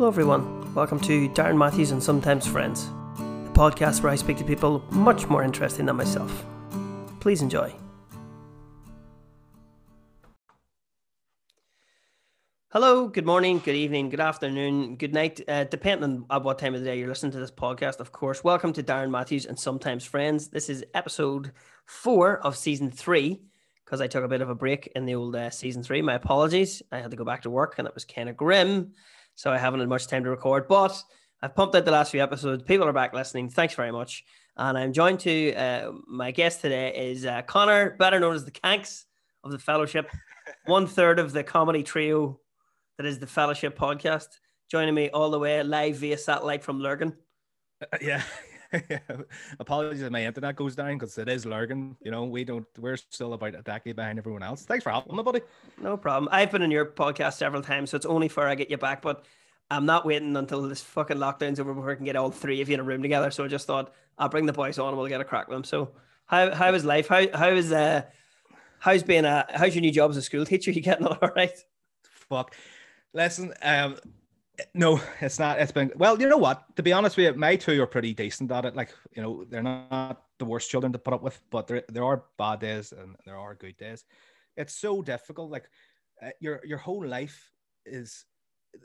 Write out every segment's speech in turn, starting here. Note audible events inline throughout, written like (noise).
Hello, everyone. Welcome to Darren Matthews and Sometimes Friends, the podcast where I speak to people much more interesting than myself. Please enjoy. Hello, good morning, good evening, good afternoon, good night, uh, depending on what time of the day you're listening to this podcast, of course. Welcome to Darren Matthews and Sometimes Friends. This is episode four of season three because I took a bit of a break in the old uh, season three. My apologies. I had to go back to work and it was kind of grim so I haven't had much time to record. But I've pumped out the last few episodes. People are back listening. Thanks very much. And I'm joined to uh, my guest today is uh, Connor, better known as the Kanks of the Fellowship, (laughs) one third of the comedy trio that is the Fellowship podcast. Joining me all the way live via satellite from Lurgan. Uh, yeah. (laughs) (laughs) Apologies if my internet goes down because it is Lurgan. You know, we don't. We're still about a decade behind everyone else. Thanks for helping me, buddy. No problem. I've been in your podcast several times, so it's only fair I get you back. But I'm not waiting until this fucking lockdown's over before I can get all three of you in a room together. So I just thought I'll bring the boys on and we'll get a crack with them. So how how is life? How how is uh how's being a how's your new job as a school teacher? (laughs) You getting all right? Fuck. Listen, um, no, it's not. It's been well. You know what? To be honest with you, my two are pretty decent at it. Like you know, they're not the worst children to put up with, but there there are bad days and there are good days. It's so difficult. Like uh, your your whole life is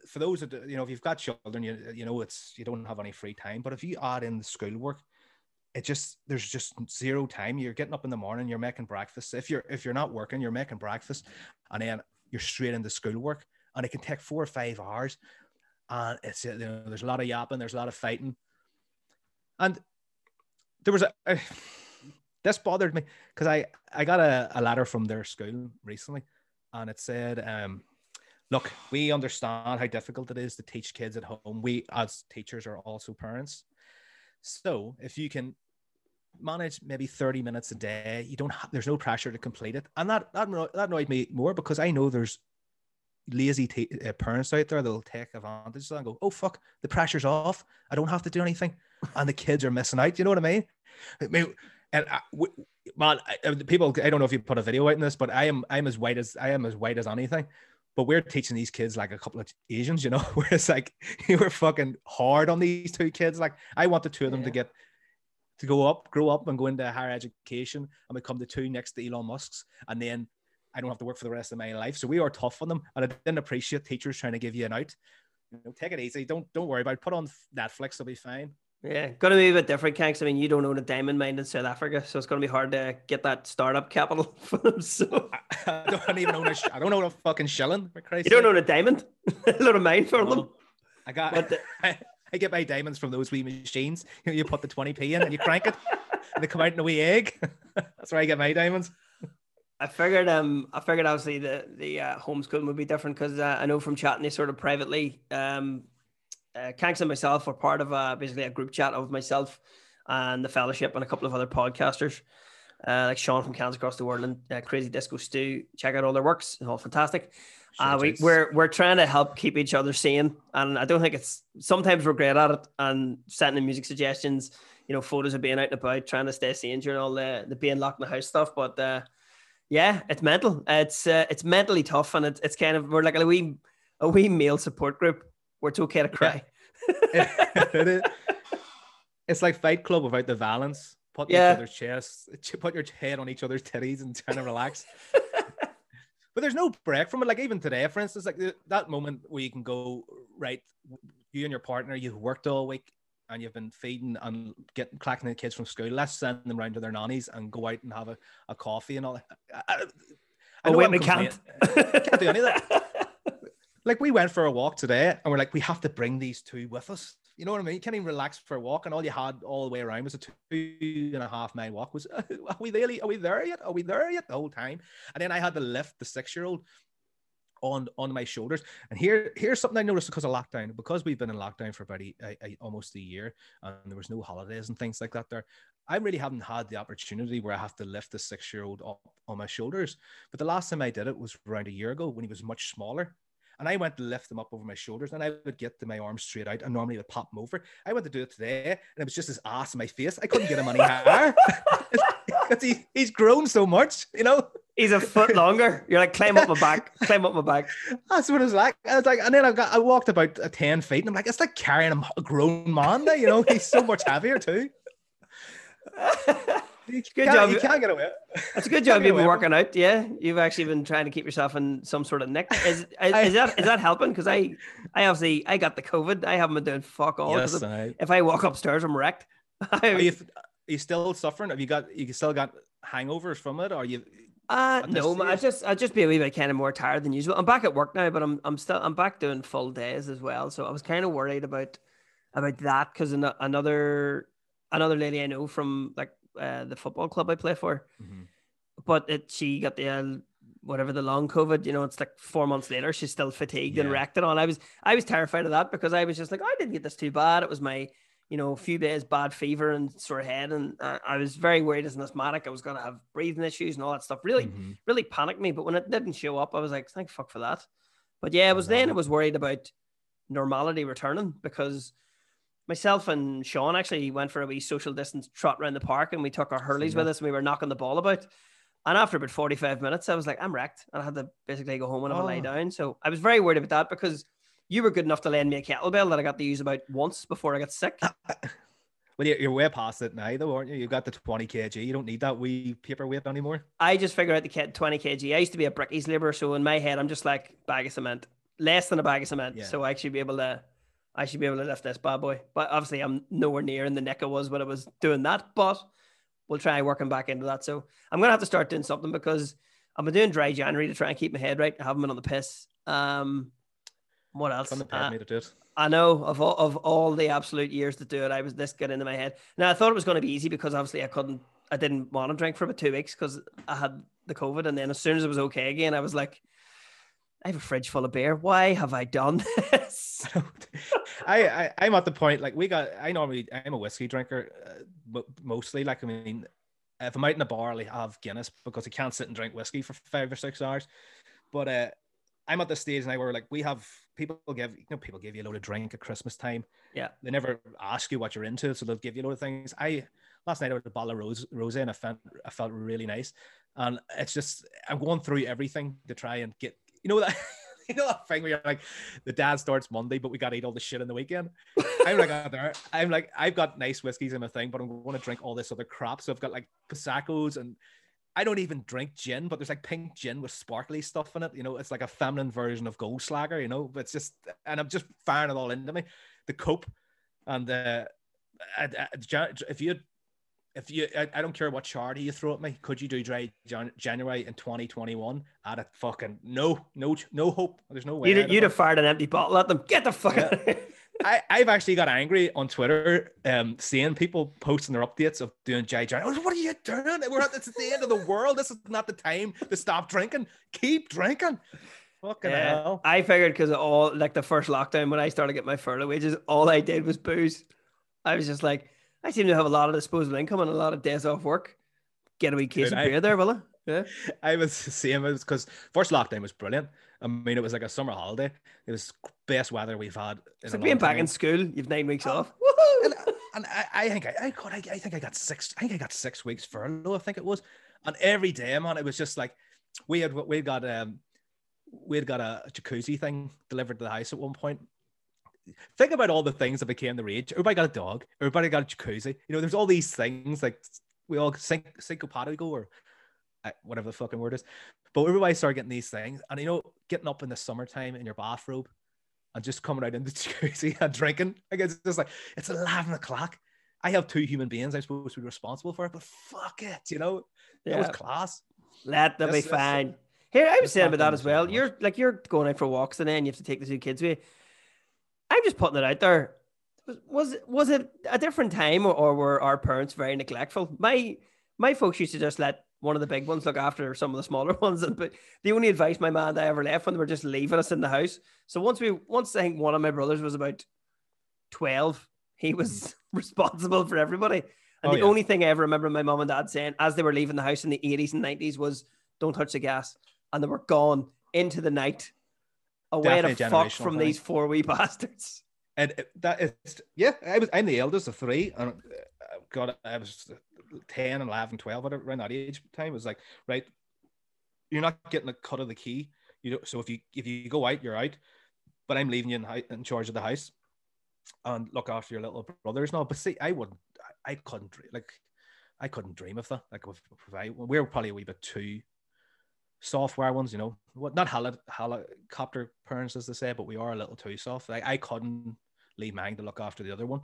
for those that you know if you've got children, you you know it's you don't have any free time. But if you add in the schoolwork, it just there's just zero time. You're getting up in the morning, you're making breakfast. If you're if you're not working, you're making breakfast, and then you're straight into schoolwork, and it can take four or five hours and it's you know there's a lot of yapping, there's a lot of fighting, and there was a, a this bothered me because I I got a, a letter from their school recently, and it said, um, "Look, we understand how difficult it is to teach kids at home. We as teachers are also parents, so if you can." manage maybe 30 minutes a day you don't have there's no pressure to complete it and that that, that annoyed me more because i know there's lazy t- uh, parents out there that'll take advantage of that and go, oh fuck, the pressure's off. I don't have to do anything, (laughs) and the kids are missing out. You know what I mean? I mean and I, w- man, I, people, I don't know if you put a video out in this, but I am I'm as white as I am as white as anything. But we're teaching these kids like a couple of Asians, you know, (laughs) where it's like you (laughs) were fucking hard on these two kids. Like I want the two of them yeah. to get to go up, grow up, and go into higher education and become the two next to Elon Musk's, and then I don't have to work for the rest of my life. So we are tough on them, and I didn't appreciate teachers trying to give you an out. You know, take it easy. Don't don't worry about it. Put on Netflix. It'll be fine. Yeah, gonna be a bit different, Kanks. I mean, you don't own a diamond mine in South Africa, so it's gonna be hard to get that startup capital (laughs) for them. So I, don't even own a. I don't own a fucking shilling. For Christ's you don't own a diamond. (laughs) a lot of mine for them. I got. The, I, (laughs) I, get my diamonds from those wee machines. You, know, you put the twenty p in and you crank it, and they come out in a wee egg. That's where I get my diamonds. I figured um I figured obviously the the uh, homeschooling would be different because uh, I know from chatting they sort of privately um uh, Kanks and myself were part of uh, basically a group chat of myself and the fellowship and a couple of other podcasters uh, like Sean from Kansas Across the World and uh, Crazy Disco Stew. Check out all their works; it's all fantastic. Uh, we, we're we're trying to help keep each other sane, and I don't think it's sometimes we're great at it and sending music suggestions, you know, photos of being out and about, trying to stay sane during all the the being locked in the house stuff. But uh, yeah, it's mental. It's uh, it's mentally tough, and it's it's kind of we're like a wee a wee male support group where it's okay to cry. (laughs) Yeah. it's like Fight Club without the violence. Put yeah. each other's chests, put your head on each other's titties, and trying to relax. (laughs) but there's no break from it. Like even today, for instance, like that moment where you can go right, you and your partner, you've worked all week, and you've been feeding and getting collecting the kids from school, let's send them around to their nannies and go out and have a, a coffee and all. I, I, I oh wait, we can't. (laughs) can't do any of that. (laughs) like we went for a walk today, and we're like, we have to bring these two with us. You know what I mean? You can't even relax for a walk, and all you had all the way around was a two and a half mile walk. Was (laughs) are we really? Are we there yet? Are we there yet? The whole time, and then I had to lift the six year old on on my shoulders. And here here's something I noticed because of lockdown, because we've been in lockdown for about a, a, almost a year, and there was no holidays and things like that. There, I really haven't had the opportunity where I have to lift the six year old up on my shoulders. But the last time I did it was around a year ago when he was much smaller. And I went to lift him up over my shoulders, and I would get to my arms straight out, and normally would pop him over. I went to do it today, and it was just his ass in my face. I couldn't get him any (laughs) higher (laughs) because he, he's grown so much, you know. He's a foot (laughs) longer. You're like, climb up my back, climb up my back. That's what it was like. I was like, and then I got, I walked about ten feet, and I'm like, it's like carrying a grown man. There, you know, he's so much heavier too. (laughs) good job. You can't get away. That's a (laughs) good job. You've been working out. Yeah, you've actually been trying to keep yourself in some sort of nick. Is is, I, is that is that helping? Because I I obviously I got the COVID. I haven't been doing fuck all. Yes, I, if I walk upstairs, I'm wrecked. are, you, are you still suffering? Have you got you still got hangovers from it? Or you? Uh no, I just I just be a wee bit kind of more tired than usual. I'm back at work now, but I'm I'm still I'm back doing full days as well. So I was kind of worried about about that because another another lady I know from like uh, the football club I play for. Mm-hmm. But it, she got the uh, whatever the long COVID. You know, it's like four months later. She's still fatigued yeah. and wrecked and all. I was I was terrified of that because I was just like, oh, I didn't get this too bad. It was my you know, a few days bad fever and sore head, and uh, I was very worried as an asthmatic. I was going to have breathing issues and all that stuff. Really, mm-hmm. really panicked me. But when it didn't show up, I was like, thank fuck for that. But yeah, it was then I was worried about normality returning because myself and Sean actually went for a wee social distance trot around the park and we took our hurleys with us and we were knocking the ball about. And after about 45 minutes, I was like, I'm wrecked. And I had to basically go home and have oh. a lie down. So I was very worried about that because you were good enough to lend me a kettlebell that I got to use about once before I got sick. (laughs) Well, you're way past it now, though, aren't you? You've got the 20 kg. You don't need that wee paperweight anymore. I just figured out the 20 kg. I used to be a brickies laborer. So in my head, I'm just like bag of cement, less than a bag of cement. Yeah. So I should be able to I should be able to lift this bad boy. But obviously, I'm nowhere near in the nick I was when I was doing that. But we'll try working back into that. So I'm gonna have to start doing something because I've been doing dry January to try and keep my head right. I haven't been on the piss. Um, what else? Uh, me to do it. I know of all, of all the absolute years to do it, I was this good into my head. Now I thought it was going to be easy because obviously I couldn't, I didn't want to drink for about two weeks because I had the COVID, and then as soon as it was okay again, I was like, I have a fridge full of beer. Why have I done (laughs) this? (laughs) I, I I'm at the point like we got. I normally I'm a whiskey drinker, uh, mostly. Like I mean, if I'm out in a bar, I have Guinness because I can't sit and drink whiskey for five or six hours. But uh, I'm at the stage now where like we have people give you know people give you a load of drink at Christmas time. Yeah, they never ask you what you're into, so they'll give you a load of things. I last night I had a bottle of rose rose and I felt I felt really nice, and it's just I'm going through everything to try and get you know that (laughs) you know that thing where you're like, the dad starts Monday, but we gotta eat all the shit in the weekend. (laughs) I'm like out there. I'm like, I've got nice whiskeys in my thing, but I'm going to drink all this other crap. So I've got like Pasacos and I don't even drink gin, but there's like pink gin with sparkly stuff in it. You know, it's like a feminine version of Goldschläger. you know, but it's just, and I'm just firing it all into me. The cope and uh, if you if you, I, I, don't care what charity you throw at me. Could you do dry Jan- January in 2021? At a fucking no, no, no hope. There's no way. You'd, you'd have fired an empty bottle at them. Get the fuck yeah. out. I, I've actually got angry on Twitter, um, seeing people posting their updates of doing Dry January. What are you doing? We're at it's the end of the world. This is not the time to stop drinking. Keep drinking. Fucking yeah, hell. I figured because all like the first lockdown when I started getting my furlough wages, all I did was booze. I was just like I seem to have a lot of disposable income and a lot of days off work. Get a wee case Dude, of beer I, there, will I? Yeah. (laughs) I was the same. It was because first lockdown was brilliant. I mean, it was like a summer holiday. It was best weather we've had. It's like being back in school. You've nine weeks oh, off. (laughs) And, and I, I, think I, I, God, I, I, think I got six. I think I got six weeks furlough. I think it was, and every day, man, it was just like we had we got um we had got a jacuzzi thing delivered to the house at one point, think about all the things that became the rage. Everybody got a dog. Everybody got a jacuzzi. You know, there's all these things like we all sync syncopatico or uh, whatever the fucking word is. But everybody started getting these things, and you know, getting up in the summertime in your bathrobe and just coming out in the (laughs) jacuzzi and drinking. Like it's just like it's eleven o'clock. I have two human beings I'm supposed to be responsible for, it, but fuck it, you know, yeah. that was class. Let them be fine. Here, I was saying about that as well. You're like you're going out for walks and then you have to take the two kids with you. I'm just putting it out there. Was was it a different time, or, or were our parents very neglectful? My my folks used to just let one of the big ones look after some of the smaller (laughs) ones. And but the only advice my man and I ever left when they were just leaving us in the house. So once we once I think one of my brothers was about twelve, he was (laughs) responsible for everybody. And oh, the yeah. only thing I ever remember my mom and dad saying as they were leaving the house in the 80s and 90s was don't touch the gas. And they were gone into the night away to fuck from thing. these four wee (laughs) bastards. And uh, that is, yeah, I was, I'm the eldest of three. And uh, God, I was 10, 11, 12, whatever, around that age time. Was like, right, you're not getting a cut of the key. You don't, so if you if you go out, you're out. But I'm leaving you in, in charge of the house and look after your little brothers. No, but see, I wouldn't. I, couldn't like. I couldn't dream of that. Like if, if I, we are probably a wee bit too software ones, you know, what not heli- helicopter parents as they say, but we are a little too soft. Like I couldn't leave mine to look after the other one.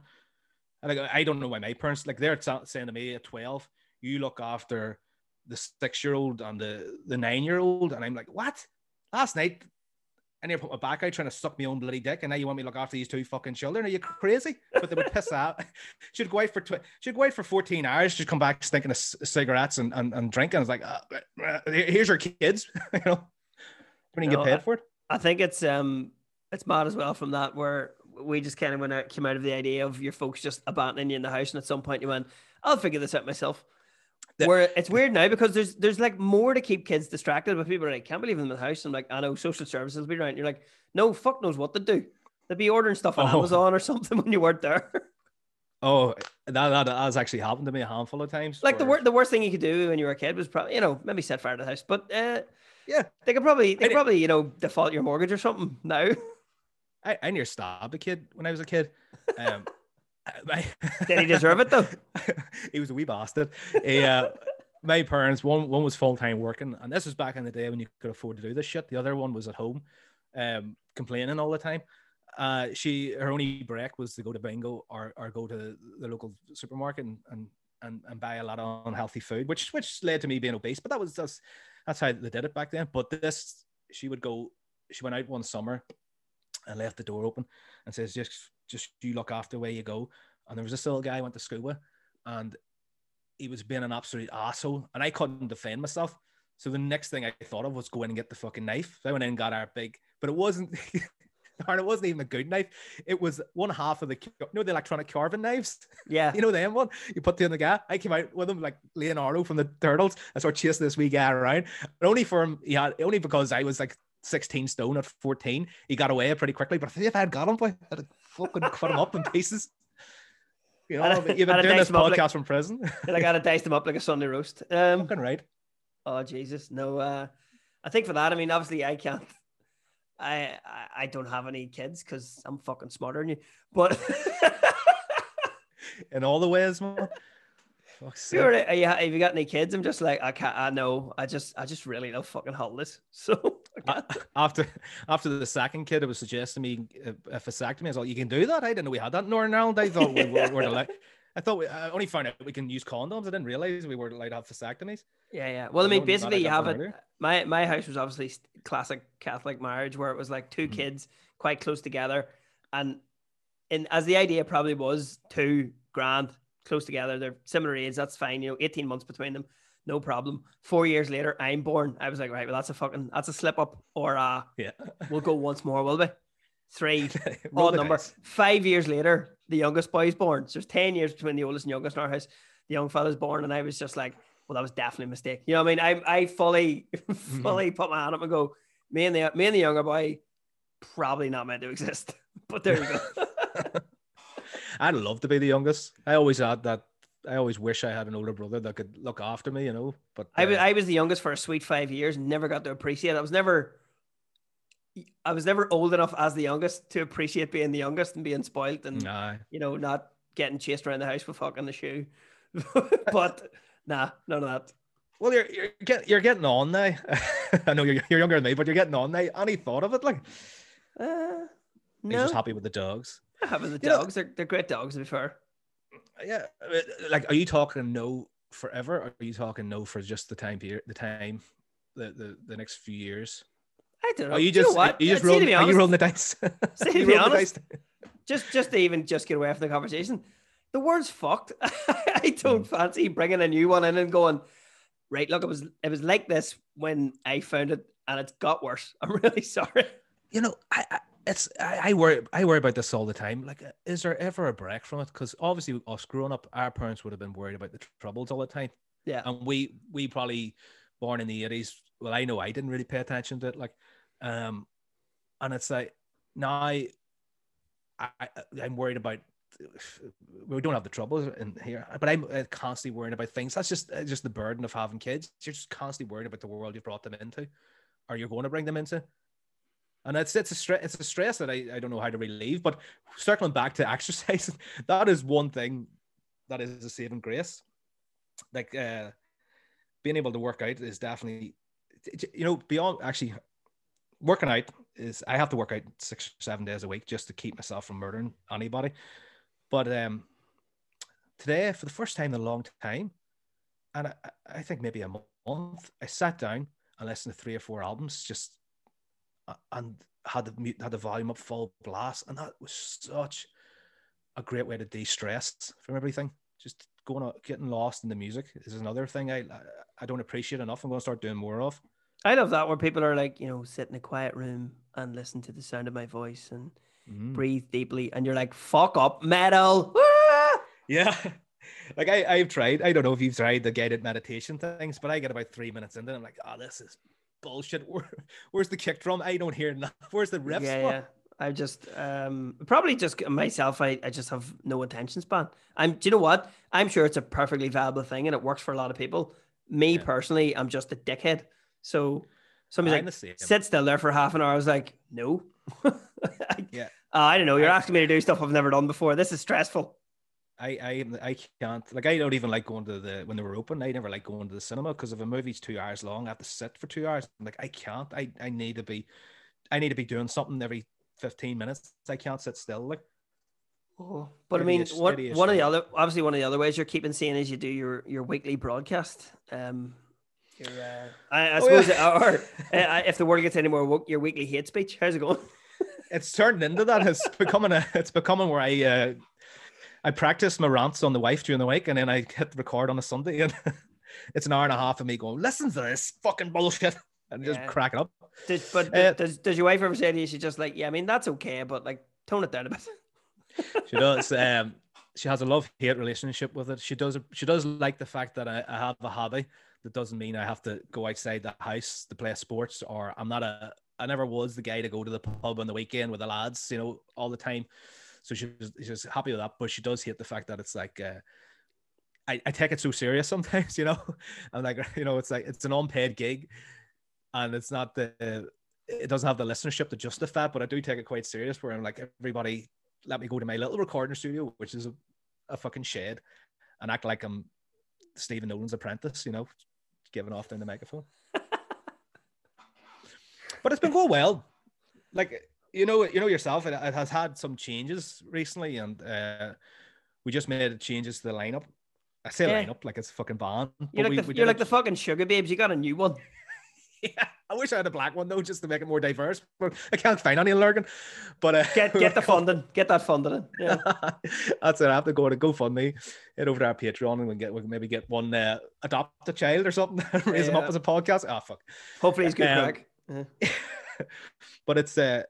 And like I don't know why my parents like they're saying to me at twelve, you look after the six year old and the the nine year old, and I'm like, what? Last night I never put my back out trying to suck my own bloody dick, and now you want me to look after these two fucking children? Are you crazy? But they would piss (laughs) out. She'd go out for tw- she'd go out for 14 hours. She'd come back stinking of c- cigarettes and, and, and drinking. It's like, uh, uh, here's your kids. (laughs) you know, when you no, get paid for it. I think it's um it's mad as well from that where we just kind of went out, came out of the idea of your folks just abandoning you in the house, and at some point you went, I'll figure this out myself. Where it's weird now because there's there's like more to keep kids distracted, but people are like, can't believe them in the house. I'm like, I know social services will be around. You're like, no, fuck knows what to do. They'd be ordering stuff on oh. Amazon or (laughs) something when you weren't there. Oh, that, that has actually happened to me a handful of times. Like the worst, the worst thing you could do when you were a kid was probably, you know, maybe set fire to the house. But uh, yeah, they could probably, they could probably, you know, default your mortgage or something now. (laughs) I, I near stabbed a kid when I was a kid. Um, (laughs) my, (laughs) Did he deserve it though? he was a wee bastard. He, uh, my parents, one one was full time working, and this was back in the day when you could afford to do this shit. The other one was at home, um, complaining all the time. Uh, she her only break was to go to bingo or, or go to the local supermarket and, and and and buy a lot of unhealthy food, which which led to me being obese. But that was just that's how they did it back then. But this, she would go. She went out one summer and left the door open and says, "Just just you look after where you go." And there was this little guy I went to school with, and he was being an absolute asshole, and I couldn't defend myself. So the next thing I thought of was go in and get the fucking knife. So I went in and got our big, but it wasn't. (laughs) and it wasn't even a good knife. It was one half of the, you know, the electronic carving knives. Yeah. (laughs) you know them one. You put them in the guy. I came out with them like Leonardo from the Turtles. I started chasing this wee guy around. But only for him, yeah, only because I was like 16 stone at 14. He got away pretty quickly. But if I had got him, boy, I'd fucking cut him up in pieces. You know, you've been doing this podcast like, from prison. I gotta dice them up like a Sunday roast. Um, Fucking right. Oh Jesus, no. Uh, I think for that, I mean, obviously, I can't. I I, I don't have any kids because I'm fucking smarter than you. But (laughs) in all the ways, man. Sure, are you, have you got any kids? I'm just like I can't. I know. I just I just really love fucking holidays. (laughs) So after after the second kid, it was suggesting me a, a vasectomy. I was like, you can do that. I didn't know we had that in Northern Ireland. I thought we were, were allowed. I thought we, I only found out we can use condoms. I didn't realize we were allowed to have vasectomies. Yeah, yeah. Well, I mean, basically, you have it. My my house was obviously classic Catholic marriage, where it was like 2 mm-hmm. kids quite close together, and in as the idea probably was two grand close together. They're similar age. That's fine. You know, 18 months between them. No problem. Four years later, I'm born. I was like, right, well, that's a fucking, that's a slip up. Or uh, yeah, we'll go once more, will we? Three, (laughs) odd number. Dice. Five years later, the youngest boy is born. So there's 10 years between the oldest and youngest in our house. The young fella's born. And I was just like, well, that was definitely a mistake. You know what I mean? I, I fully, (laughs) mm-hmm. fully put my hand up and go, me and the, me and the younger boy, probably not meant to exist. (laughs) But there you go. I'd love to be the youngest. I always had that. I always wish I had an older brother that could look after me, you know. But uh, I was I was the youngest for a sweet five years. And never got to appreciate. It. I was never. I was never old enough as the youngest to appreciate being the youngest and being spoiled and nah. you know not getting chased around the house with fucking the shoe. (laughs) but nah, none of that. Well, you're you're, get, you're getting on now. (laughs) I know you're, you're younger than me, but you're getting on now. Any thought of it? Like, uh, no. He's just happy with the dogs having the dogs. they're, they're great dogs, to be fair. Yeah. Like, are you talking no forever? Or are you talking no for just the time period, the time, the, the, the next few years? I don't know. Are you just, you, know you just rolling, are you rolling the dice? (laughs) See, to be honest, just, just to even just get away from the conversation, the word's fucked. (laughs) I don't mm. fancy bringing a new one in and going, right, look, it was, it was like this when I found it and it's got worse. (laughs) I'm really sorry. You know, I, I it's I, I, worry I worry about this all the time. Like, is there ever a break from it? Because obviously, us growing up, our parents would have been worried about the troubles all the time. Yeah, and we we probably born in the eighties. Well, I know I didn't really pay attention to it. Like, um, and it's like now I, I I'm worried about we don't have the troubles in here, but I'm uh, constantly worrying about things. That's just uh, just the burden of having kids. You're just constantly worried about the world you've brought them into, or you're going to bring them into. And it's it's a stress it's a stress that I, I don't know how to relieve. But circling back to (laughs) exercise, that is one thing that is a saving grace. Like uh, being able to work out is definitely you know beyond actually working out is I have to work out six or seven days a week just to keep myself from murdering anybody. But um, today, for the first time in a long time, and I, I think maybe a month, I sat down and listened to three or four albums just and had the had the volume up full blast, and that was such a great way to de-stress from everything. Just going out, getting lost in the music is another thing I I don't appreciate enough. I'm going to start doing more of. I love that where people are like, you know, sit in a quiet room and listen to the sound of my voice and mm. breathe deeply, and you're like, fuck up, metal. (laughs) Yeah. (laughs) Like I, I've tried. I don't know if you've tried the guided meditation things, but I get about three minutes in, and I'm like, oh, this is bullshit. (laughs) Where, where's the kick drum? I don't hear enough. (laughs) Where's the riffs? Yeah, yeah. I just um probably just myself. I, I just have no attention span. I'm. Do you know what? I'm sure it's a perfectly viable thing and it works for a lot of people. Me yeah. personally, I'm just a dickhead. So somebody's like, sit still there for half an hour. I was like, no. (laughs) yeah. Uh, I don't know. You're asking me to do stuff I've never done before. This is stressful. I, I I can't like I don't even like going to the when they were open. I never like going to the cinema because if a movie's two hours long, I have to sit for two hours. I'm like I can't. I, I need to be I need to be doing something every 15 minutes. I can't sit still. Like Oh, but I mean, what, one of the other obviously one of the other ways you're keeping sane is you do your your weekly broadcast. Um, your, uh, I, I, suppose, oh, yeah. or, (laughs) uh, if the world gets any more, woke, your weekly hate speech. How's it going? it's turned into that. It's becoming a. It's becoming where I uh, I practice my rants on the wife during the week, and then I hit record on a Sunday, and (laughs) it's an hour and a half of me going, "Listen to this fucking bullshit," (laughs) and just cracking up. Does, but uh, does does your wife ever say to you? She's just like, "Yeah, I mean that's okay, but like tone it down a bit." (laughs) she does. Um, she has a love hate relationship with it. She does. She does like the fact that I, I have a hobby. That doesn't mean I have to go outside the house to play sports, or I'm not a. I never was the guy to go to the pub on the weekend with the lads, you know, all the time. So she's she's happy with that, but she does hate the fact that it's like. Uh, I, I take it so serious sometimes, (laughs) you know. I'm like, you know, it's like it's an unpaid gig, and it's not the it doesn't have the listenership to justify it, but I do take it quite serious. Where I'm like, everybody, let me go to my little recording studio, which is a, a fucking shed, and act like I'm Stephen Nolan's apprentice, you know, giving off down the microphone. (laughs) but it's been going well. Like you know, you know yourself, it, it has had some changes recently, and uh, we just made changes to the lineup. I say yeah. lineup like it's a fucking band. You're like, we, the, we you're like the fucking Sugababes. You got a new one. (laughs) yeah, I wish I had a black one though, just to make it more diverse. But I can't find any in Lurgan. But uh, get get the (laughs) funding, get that funding. In. Yeah, (laughs) that's it. I have to go to GoFundMe, head over to our Patreon, and we get we maybe get one uh, adopt a child or something, raise yeah. him up as a podcast. Oh fuck. Hopefully he's good. Um, yeah. but it's uh,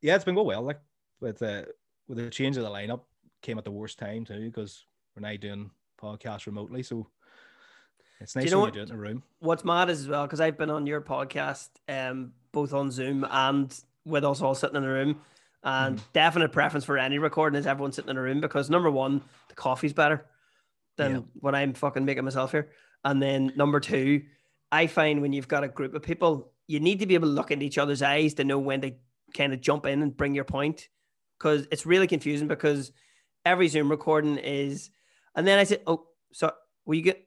yeah, it's been going well. Like with uh, with the change of the lineup, came at the worst time too because we're now doing podcasts remotely, so it's nice do you know what, do it in a room. What's mad is as well because I've been on your podcast, um, both on Zoom and with us all sitting in a room. And mm. definite preference for any recording is everyone sitting in a room because number one, the coffee's better than yeah. when I'm fucking making myself here. And then number two, I find when you've got a group of people, you need to be able to look into each other's eyes to know when to kind of jump in and bring your point. Because it's really confusing because every Zoom recording is, and then I said, "Oh, so will you get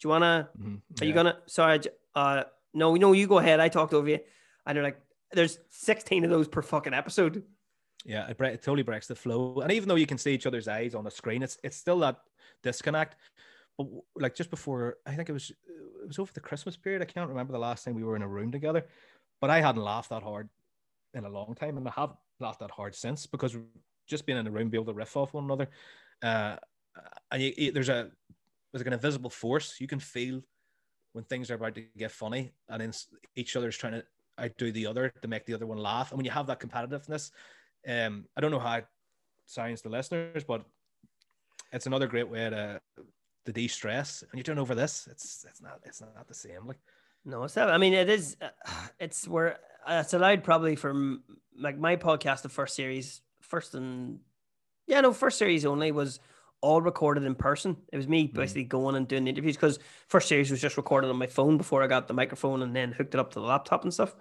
do you wanna? Mm-hmm. Yeah. Are you gonna? Sorry, uh, no, no, you go ahead. I talked over you, and they're like, there's 16 of those per fucking episode. Yeah, it, it totally breaks the flow. And even though you can see each other's eyes on the screen, it's it's still that disconnect. But like just before, I think it was it was over the Christmas period. I can't remember the last time we were in a room together, but I hadn't laughed that hard in a long time, and I have laughed that hard since because just being in a room, be able to riff off one another. Uh, and you, you, there's a there's like an invisible force you can feel when things are about to get funny and then each other's trying to outdo the other to make the other one laugh and when you have that competitiveness um i don't know how it sounds to listeners but it's another great way to to de-stress and you're doing over this it's it's not it's not the same like no not i mean it is uh, it's where Uh, it's allowed probably from like my podcast the first series first and Yeah, no, first series only was all recorded in person. It was me mm-hmm. basically going and doing the interviews because first series was just recorded on my phone before I got the microphone and then hooked it up to the laptop and stuff.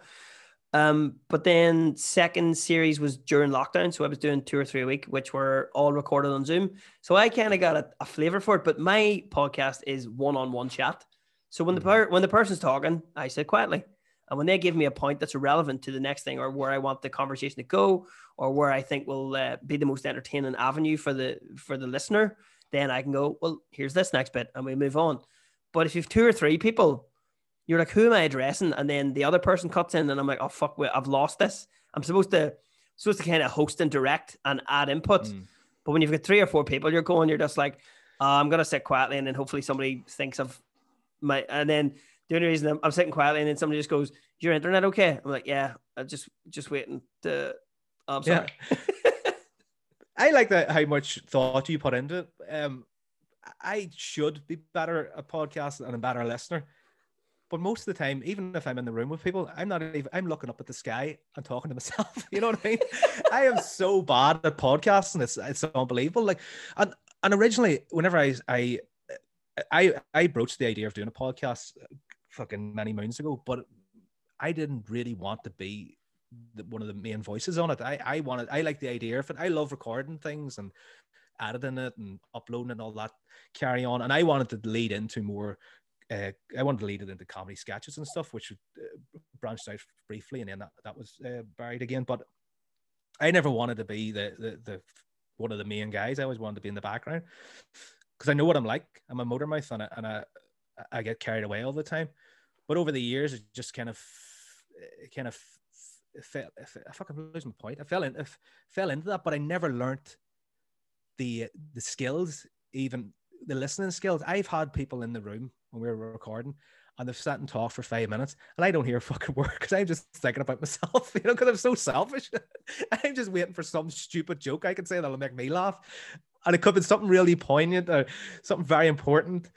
Um, but then second series was during lockdown, so I was doing two or three a week, which were all recorded on Zoom. So I kind of got a, a, flavor for it. But my podcast is one-on-one chat. So when the mm-hmm. per- when the person's talking, I sit quietly, and when they give me a point that's relevant to the next thing or where I want the conversation to go, or where I think will uh, be the most entertaining avenue for the for the listener, then I can go, well, here's this next bit, and we move on. But if you've two or three people you're like, who am I addressing? And then the other person cuts in, and I'm like, oh fuck, wait, I've lost this. I'm supposed to supposed to kind of host and direct and add input. Mm. But when you've got three or four people, you're going, you're just like, oh, I'm gonna sit quietly, and then hopefully somebody thinks of my. And then the only reason I'm, I'm sitting quietly, and then somebody just goes, "Your internet okay?" I'm like, "Yeah, I'm just just waiting to." Oh, I'm sorry. Yeah. (laughs) I like that how much thought you put into it. Um, I should be better at podcasts and a better listener but most of the time, even if I'm in the room with people, I'm not even I'm looking up at the sky and talking to myself. (laughs) You know what I mean? I am so bad at podcasting. It's it's unbelievable. Like and and originally, whenever I I I I broached the idea of doing a podcast fucking many moons ago, but I didn't really want to be the, one of the main voices on it. I I wanted I like the idea of it. I love recording things and editing it and uploading and all that carry on. And I wanted to lead into more uh, I wanted to lead it into comedy sketches and stuff, which uh, branched out briefly, and then that, that was uh, buried again. But I never wanted to be the, the the one of the main guys. I always wanted to be in the background because I know what I'm like. I'm a motor mouth, and I, and I I get carried away all the time. But over the years, it just kind of it kind of fell. I fucking lose my point. I fell in, I fell into that, but I never learned the the skills, even the listening skills. I've had people in the room when we were recording, and they've sat and talked for five minutes, and I don't hear a fucking (laughs) word because I'm just thinking about myself, (laughs) you know, because I'm so selfish. (laughs) I'm just waiting for some stupid joke I can say that'll make me laugh, and it could be something really poignant or something very important,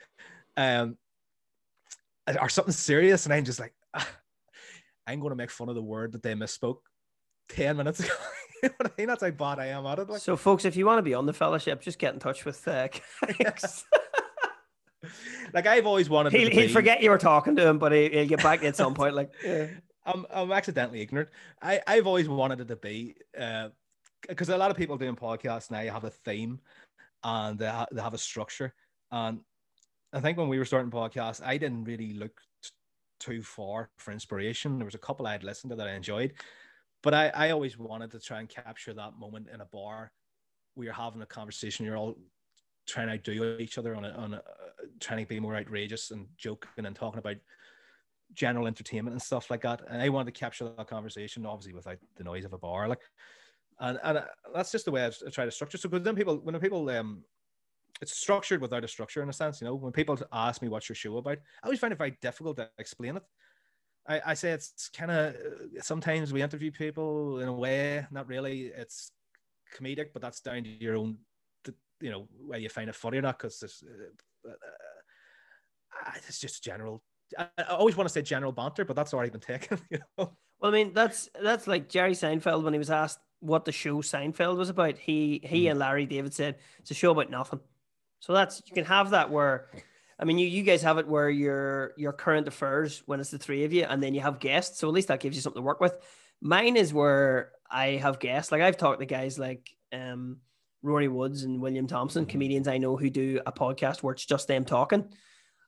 um, or something serious, and I'm just like, ah, I'm going to make fun of the word that they misspoke ten minutes ago. (laughs) I mean? That's how bad I am at it. Like. So, folks, if you want to be on the fellowship, just get in touch with uh, (laughs) like I've always wanted. He'll, he'll forget you were talking to him, but he, will get back at some point. Like, (laughs) yeah. I'm I'm accidentally ignorant. I I've always wanted it to be because uh, a lot of people doing podcasts now have a theme and they, ha- they have a structure. And I think when we were starting podcasts, I didn't really look t- too far for inspiration. There was a couple I had listened to that I enjoyed, but I I always wanted to try and capture that moment in a bar where you're having a conversation. You're all trying to outdo each other on a, on a, trying to be more outrageous and joking and talking about general entertainment and stuff like that. And I wanted to capture that conversation, obviously without the noise of a bar, like, and and uh, that's just the way I, I try to structure. So, because then people, when people, um, it's structured without a structure in a sense, you know. When people ask me what's your show about, I always find it very difficult to explain it. I, I say it's kind of uh, sometimes we interview people in a way, not really. It's comedic, but that's down to your own you know where you find it funny or not because it's, uh, uh, it's just general. I, I, always want to say general banter, but that's already been (laughs) taken. You know. Well, I mean that's that's like Jerry Seinfeld when he was asked what the show Seinfeld was about. He he mm. and Larry David said it's a show about nothing. So that's you can have that where. I mean, you, you guys have it where your your current affairs when it's the three of you, and then you have guests. So at least that gives you something to work with. Mine is where I have guests. Like I've talked to guys like um Rory Woods and William Thompson, mm-hmm. comedians I know who do a podcast where it's just them talking.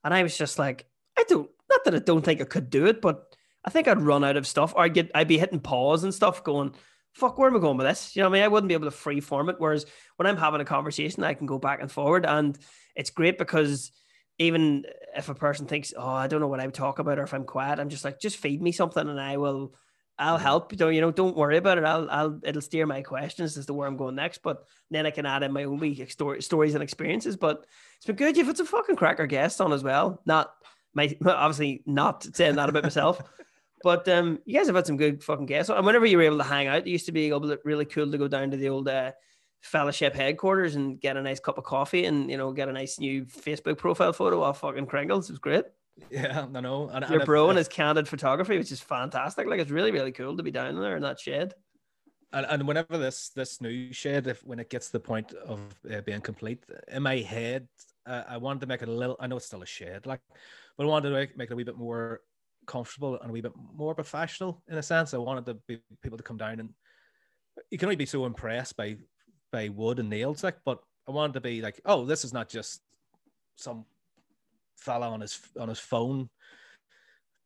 And I was just like, I don't, not that I don't think I could do it, but I think I'd run out of stuff or I'd get, I'd be hitting pause and stuff going, fuck, where am I going with this? You know what I mean? I wouldn't be able to free form it. Whereas when I'm having a conversation, I can go back and forward. And it's great because even if a person thinks, oh, I don't know what I would talk about or if I'm quiet, I'm just like, just feed me something and I will I'll mm-hmm. help. Don't you know? Don't worry about it. I'll, I'll, it'll steer my questions as to where I'm going next. But then I can add in my own wee story, stories and experiences. But it's been good. You've had some fucking cracker guests on as well. Not my, (laughs) obviously not saying that about myself. (laughs) But um, you guys have had some good fucking guests. And whenever you were able to hang out, it used to be really cool to go down to the old uh, fellowship headquarters and get a nice cup of coffee and you know get a nice new Facebook profile photo of fucking Kringles. It was great. Yeah, I know. And, Your and bro and his candid photography, which is fantastic. Like it's really, really cool to be down there in that shed. and, and whenever this this new shed, if when it gets to the point of uh, being complete, in my head, uh, I wanted to make it a little. I know it's still a shed, like, but I wanted to make, make it a wee bit more comfortable and a wee bit more professional in a sense. I wanted to be people to come down and you can only be so impressed by by wood and nails, like. But I wanted to be like, oh, this is not just some fella on his on his phone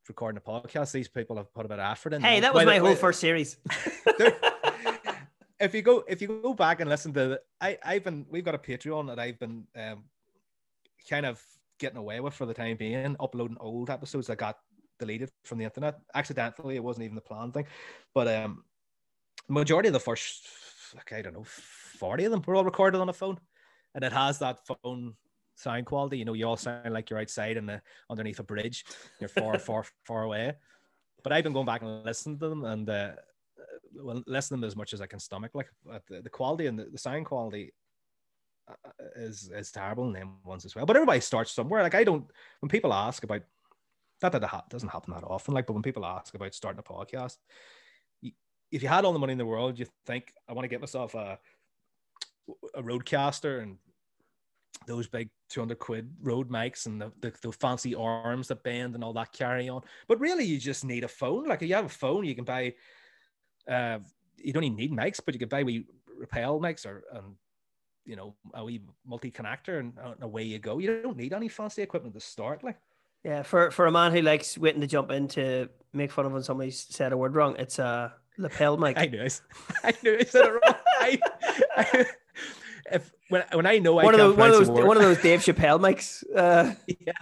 recording a podcast. These people have put a bit of effort in. Hey, that was my whole first series. (laughs) (laughs) if you go if you go back and listen to the, I I've been we've got a Patreon that I've been um, kind of getting away with for the time being, uploading old episodes that got deleted from the internet accidentally. It wasn't even the plan thing, but um, majority of the first, like, I don't know, forty of them were all recorded on a phone, and it has that phone sound quality. You know, you all sound like you're outside and underneath a bridge. You're far, (laughs) far, far away. But I've been going back and listening to them, and uh, well, listen to them as much as I can stomach. Like the, the quality and the, the sound quality uh, is is terrible in them ones as well. But everybody starts somewhere. Like I don't when people ask about not that it ha- doesn't happen that often. Like, but when people ask about starting a podcast, if you had all the money in the world, you think I want to get myself a a RODECaster and those big 200 quid Rode mics and the, the, the, fancy arms that bend and all that carry on. But really, you just need a phone. Like, if you have a phone, you can buy, uh, you don't even need mics, but you can buy wee rappel mics or, and, you know, a wee multi connector and away you go. You don't need any fancy equipment to start. Like, yeah, for, for a man who likes waiting to jump in to make fun of when somebody said a word wrong, it's a lapel (laughs) mic. I knew I, (laughs) I knew I said it wrong. I, (laughs) I, if when when I know one I of those one of those one of those Dave Chappelle mics. Uh... Yeah.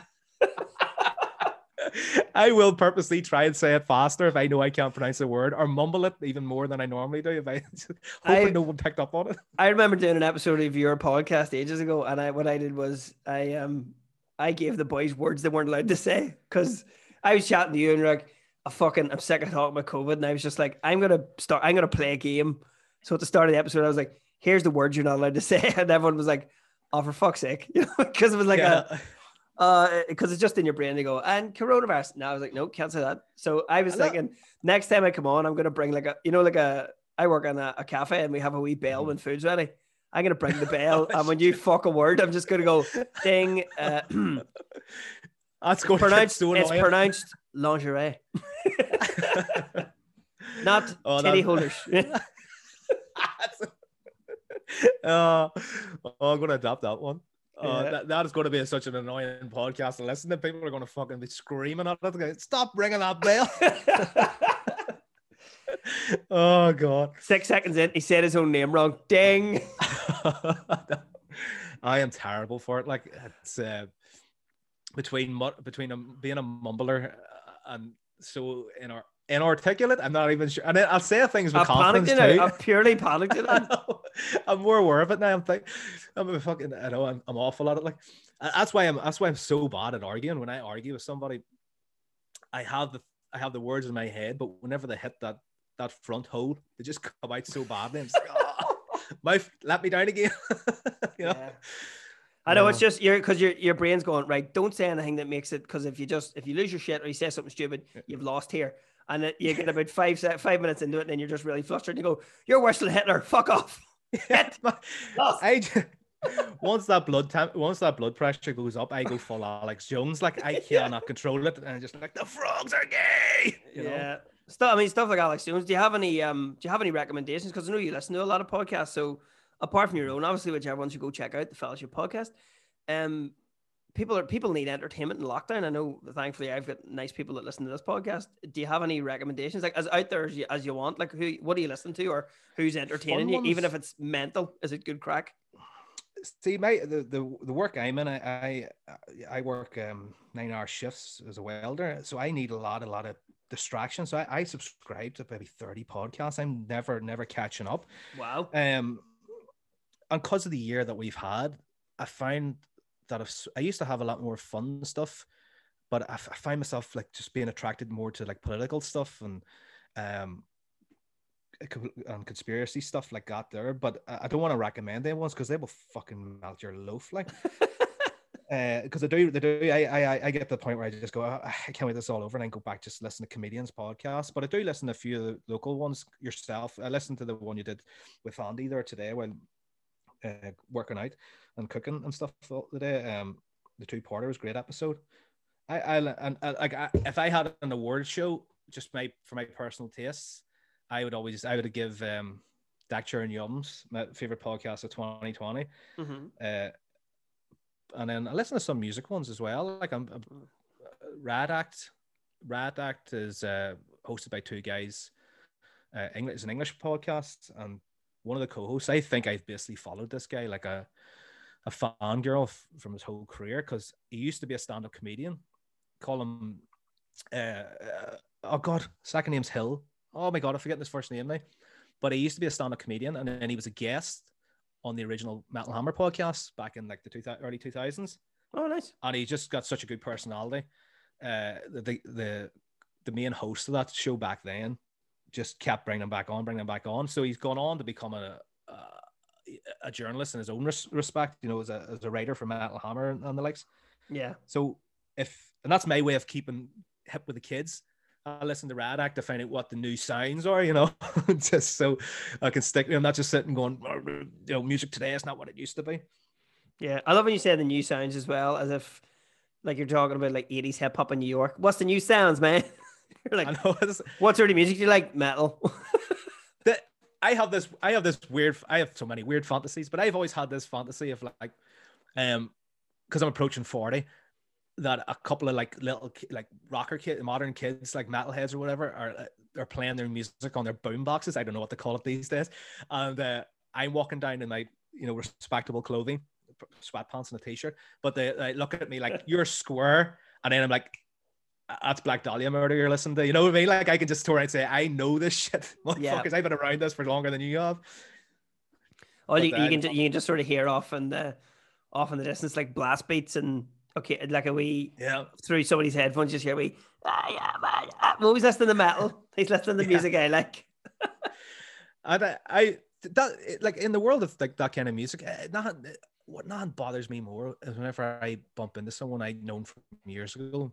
I will purposely try and say it faster if I know I can't pronounce a word or mumble it even more than I normally do. If I I, no one picked up on it. I remember doing an episode of your podcast ages ago, and I what I did was I um I gave the boys words they weren't allowed to say because I was chatting to you and you're like, I fucking I'm sick of talking about COVID, and I was just like, I'm gonna start, I'm gonna play a game. So at the start of the episode, I was like, here's the words you're not allowed to say. (laughs) And everyone was like, oh, for fuck's sake. (laughs) You know, because it was like yeah. a, uh, because it's just in your brain. They go, and coronavirus. Now I was like, no, can't say that. So I was I thinking, next time I come on, I'm going to bring like a, you know, like a, I work on a, a cafe and we have a wee bell mm-hmm. when food's ready. I'm to bring the bell. and when you fuck a word, I'm just to go ding. Uh, (clears throat) That's going pronounced, so It's pronounced lingerie. (laughs) Not oh, titty holders. (laughs) uh, (laughs) oh, I'm gonna adopt that one. Uh, yeah. that, that is going to be such an annoying podcast to listen to. People are going to fucking be screaming at it. Stop ringing that bell. Oh god. Six seconds in, he said his own name wrong. Ding. (laughs) I am terrible for it. Like it's uh, between between a, being a mumbler and so in our inarticulate. I'm not even sure. And I'll say things with (laughs) I confidence too. I'm purely panicked. I'm more aware of it now. I'm thinking, I'm a fucking, I know I'm, I'm awful at it. Like that's why I'm, that's why I'm so bad at arguing. When I argue with somebody, I have the, I have the words in my head, but whenever they hit that, that front hole, they just come out so badly. I'm like, oh, (laughs) my, let me down again. (laughs) you know? Yeah. I know it's uh. just your because your your brain's going right. Don't say anything that makes it because if you just if you lose your shit or you say something stupid, you've lost here and you get (laughs) about five five minutes into it, and then you're just really flustered. And you go, "You're worse than Hitler. Fuck off." I once that blood temp, once that blood pressure goes up, I go full Alex Jones. Like I cannot control it, and I'm just like the frogs are gay. You yeah. Stuff. I mean, stuff like Alex Jones. Do you have any? Um, do you have any recommendations? Because I know you listen to a lot of podcasts. So apart from your own, obviously, which everyone should go check out the Fellowship podcast. Um, people are people need entertainment in lockdown. I know, thankfully, I've got nice people that listen to this podcast. Do you have any recommendations, like as out there as you, as you want? Like, who, what do you listen to, or who's entertaining you, even if it's mental? Is it good crack? See, my the the, the work I'm in, I I, I work um, nine hour shifts as a welder, so I need a lot a lot of distraction. So I, I subscribe to maybe thirty podcasts. I'm never never catching up. Wow. Um, and because of the year that we've had, I find that I've, I used to have a lot more fun stuff, but I, I find myself like just being attracted more to like political stuff and um and conspiracy stuff like that there. But I don't want to recommend them ones because they will fucking melt your loaf like. (laughs) because uh, they do, they do. I, I, I get to the point where I just go, oh, I can't wait this all over, and then go back just listen to comedians' podcasts. But I do listen to a few of the local ones yourself. I listened to the one you did with Andy there today while uh, working out and cooking and stuff today. Um, the two parter was great episode. I, I and like I, if I had an award show, just my for my personal tastes, I would always I would give um Dacture and Yums my favorite podcast of 2020. Mm-hmm. Uh, and then I listen to some music ones as well. Like I'm, Rad Act. Rad Act is uh, hosted by two guys. Uh, English is an English podcast, and one of the co-hosts. I think I've basically followed this guy like a a fangirl f- from his whole career because he used to be a stand-up comedian. Call him. Uh, uh, oh God, second name's Hill. Oh my God, I forget his first name now. But he used to be a stand-up comedian, and then he was a guest on the original Metal Hammer podcast back in like the two, early 2000s. Oh, nice. And he just got such a good personality. Uh, the, the, the main host of that show back then just kept bringing him back on, bringing him back on. So he's gone on to become a, a, a journalist in his own res- respect, you know, as a, as a writer for Metal Hammer and, and the likes. Yeah. So if, and that's my way of keeping hip with the kids I listen to Rad Act to find out what the new sounds are, you know, (laughs) just so I can stick. I'm not just sitting going, you know, music today is not what it used to be. Yeah, I love when you say the new sounds as well, as if like you're talking about like 80s hip hop in New York. What's the new sounds, man? (laughs) you're like, I know. (laughs) what sort of music do you like? Metal. the, I have this. I have this weird. I have so many weird fantasies, but I've always had this fantasy of like, um, because I'm approaching forty, that a couple of like little like rocker kid modern kids like metalheads or whatever are uh, are playing their music on their boom boxes i don't know what to call it these days and uh, i'm walking down in my you know respectable clothing sweatpants and a t-shirt but they, they look at me like (laughs) you're square and then i'm like that's Black Dahlia murder you're listening to. You know what I mean? Like I can just turn and say, I know this shit, (laughs) motherfuckers. Yeah. I've been around this for longer than you have. Oh, you, you, can you can just sort of hear off in the off in the distance like blast beats and okay, like a wee yeah through somebody's headphones, just hear we ah, yeah, man, ah. always listening to metal. He's listening to (laughs) the music I like. and (laughs) I, I that like in the world of like that kind of music, eh, not what not bothers me more is whenever I bump into someone I'd known from years ago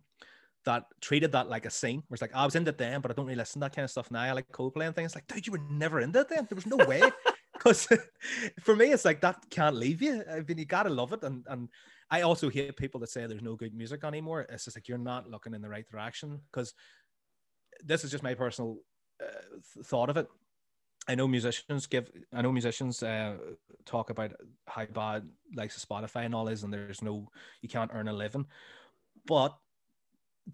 that treated that like a scene. Where it's like I was into them, but I don't really listen to that kind of stuff now. I like Coldplay and things. Like, dude, you were never into them. There was no way. (laughs) Because for me, it's like that can't leave you. I mean, you gotta love it, and and I also hate people that say there's no good music anymore. It's just like you're not looking in the right direction because this is just my personal uh, thought of it. I know musicians give. I know musicians uh, talk about how bad like Spotify and all is, and there's no you can't earn a living. But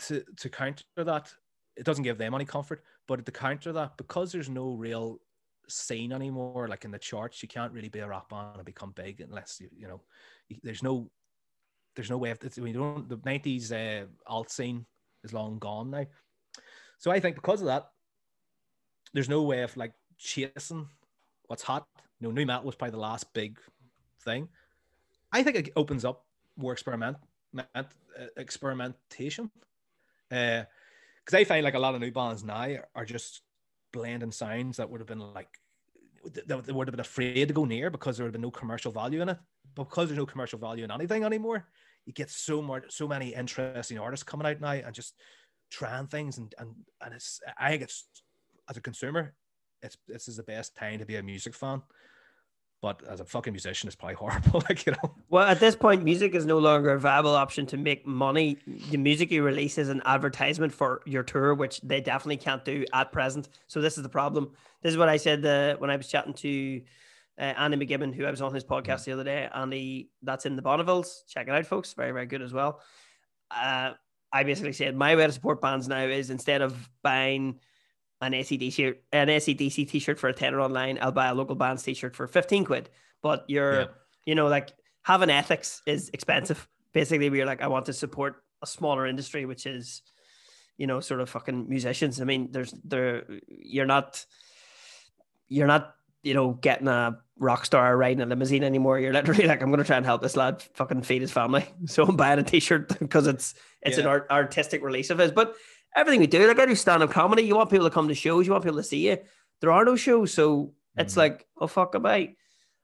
to to counter that, it doesn't give them any comfort. But to counter that, because there's no real scene anymore, like in the charts, you can't really be a rock band and become big unless you you know. There's no there's no way of we don't the 90s uh, alt scene is long gone now. So I think because of that, there's no way of like chasing what's hot. You know, nu metal was probably the last big thing. I think it opens up more experiment uh, experimentation. Because uh, I find like a lot of new bands now are just blending sounds that would have been like they would have been afraid to go near because there would have been no commercial value in it. But because there's no commercial value in anything anymore, you get so much, so many interesting artists coming out now and just trying things. And and and it's I think it's as a consumer, it's this is the best time to be a music fan. But as a fucking musician, it's probably (laughs) horrible. like you know. Well, at this point, music is no longer a viable option to make money. The music you release is an advertisement for your tour, which they definitely can't do at present. So this is the problem. This is what I said uh, when I was chatting to uh, Andy McGibbon, who I was on his podcast the other day. Andy, that's in the Bonnevilles. Check it out, folks. Very, very good as well. Uh, I basically said my way to support bands now is instead of buying an ACDC shirt, an ACDC t-shirt for a tenner online, I'll buy a local band's t-shirt for 15 quid. But you're, yeah. you know, like having ethics is expensive. Basically, we're like, I want to support a smaller industry, which is, you know, sort of fucking musicians. I mean, there's there, you're not, you're not you know, getting a rock star riding a limousine anymore. You're literally like, I'm going to try and help this lad fucking feed his family. (laughs) So I'm buying a t-shirt (laughs) because it's it's yeah. an art, artistic release of his. But everything we do, like I do stand-up comedy. You want people to come to shows. You want people to see you. There are no shows, so it's mm. like, oh fuck, goodbye.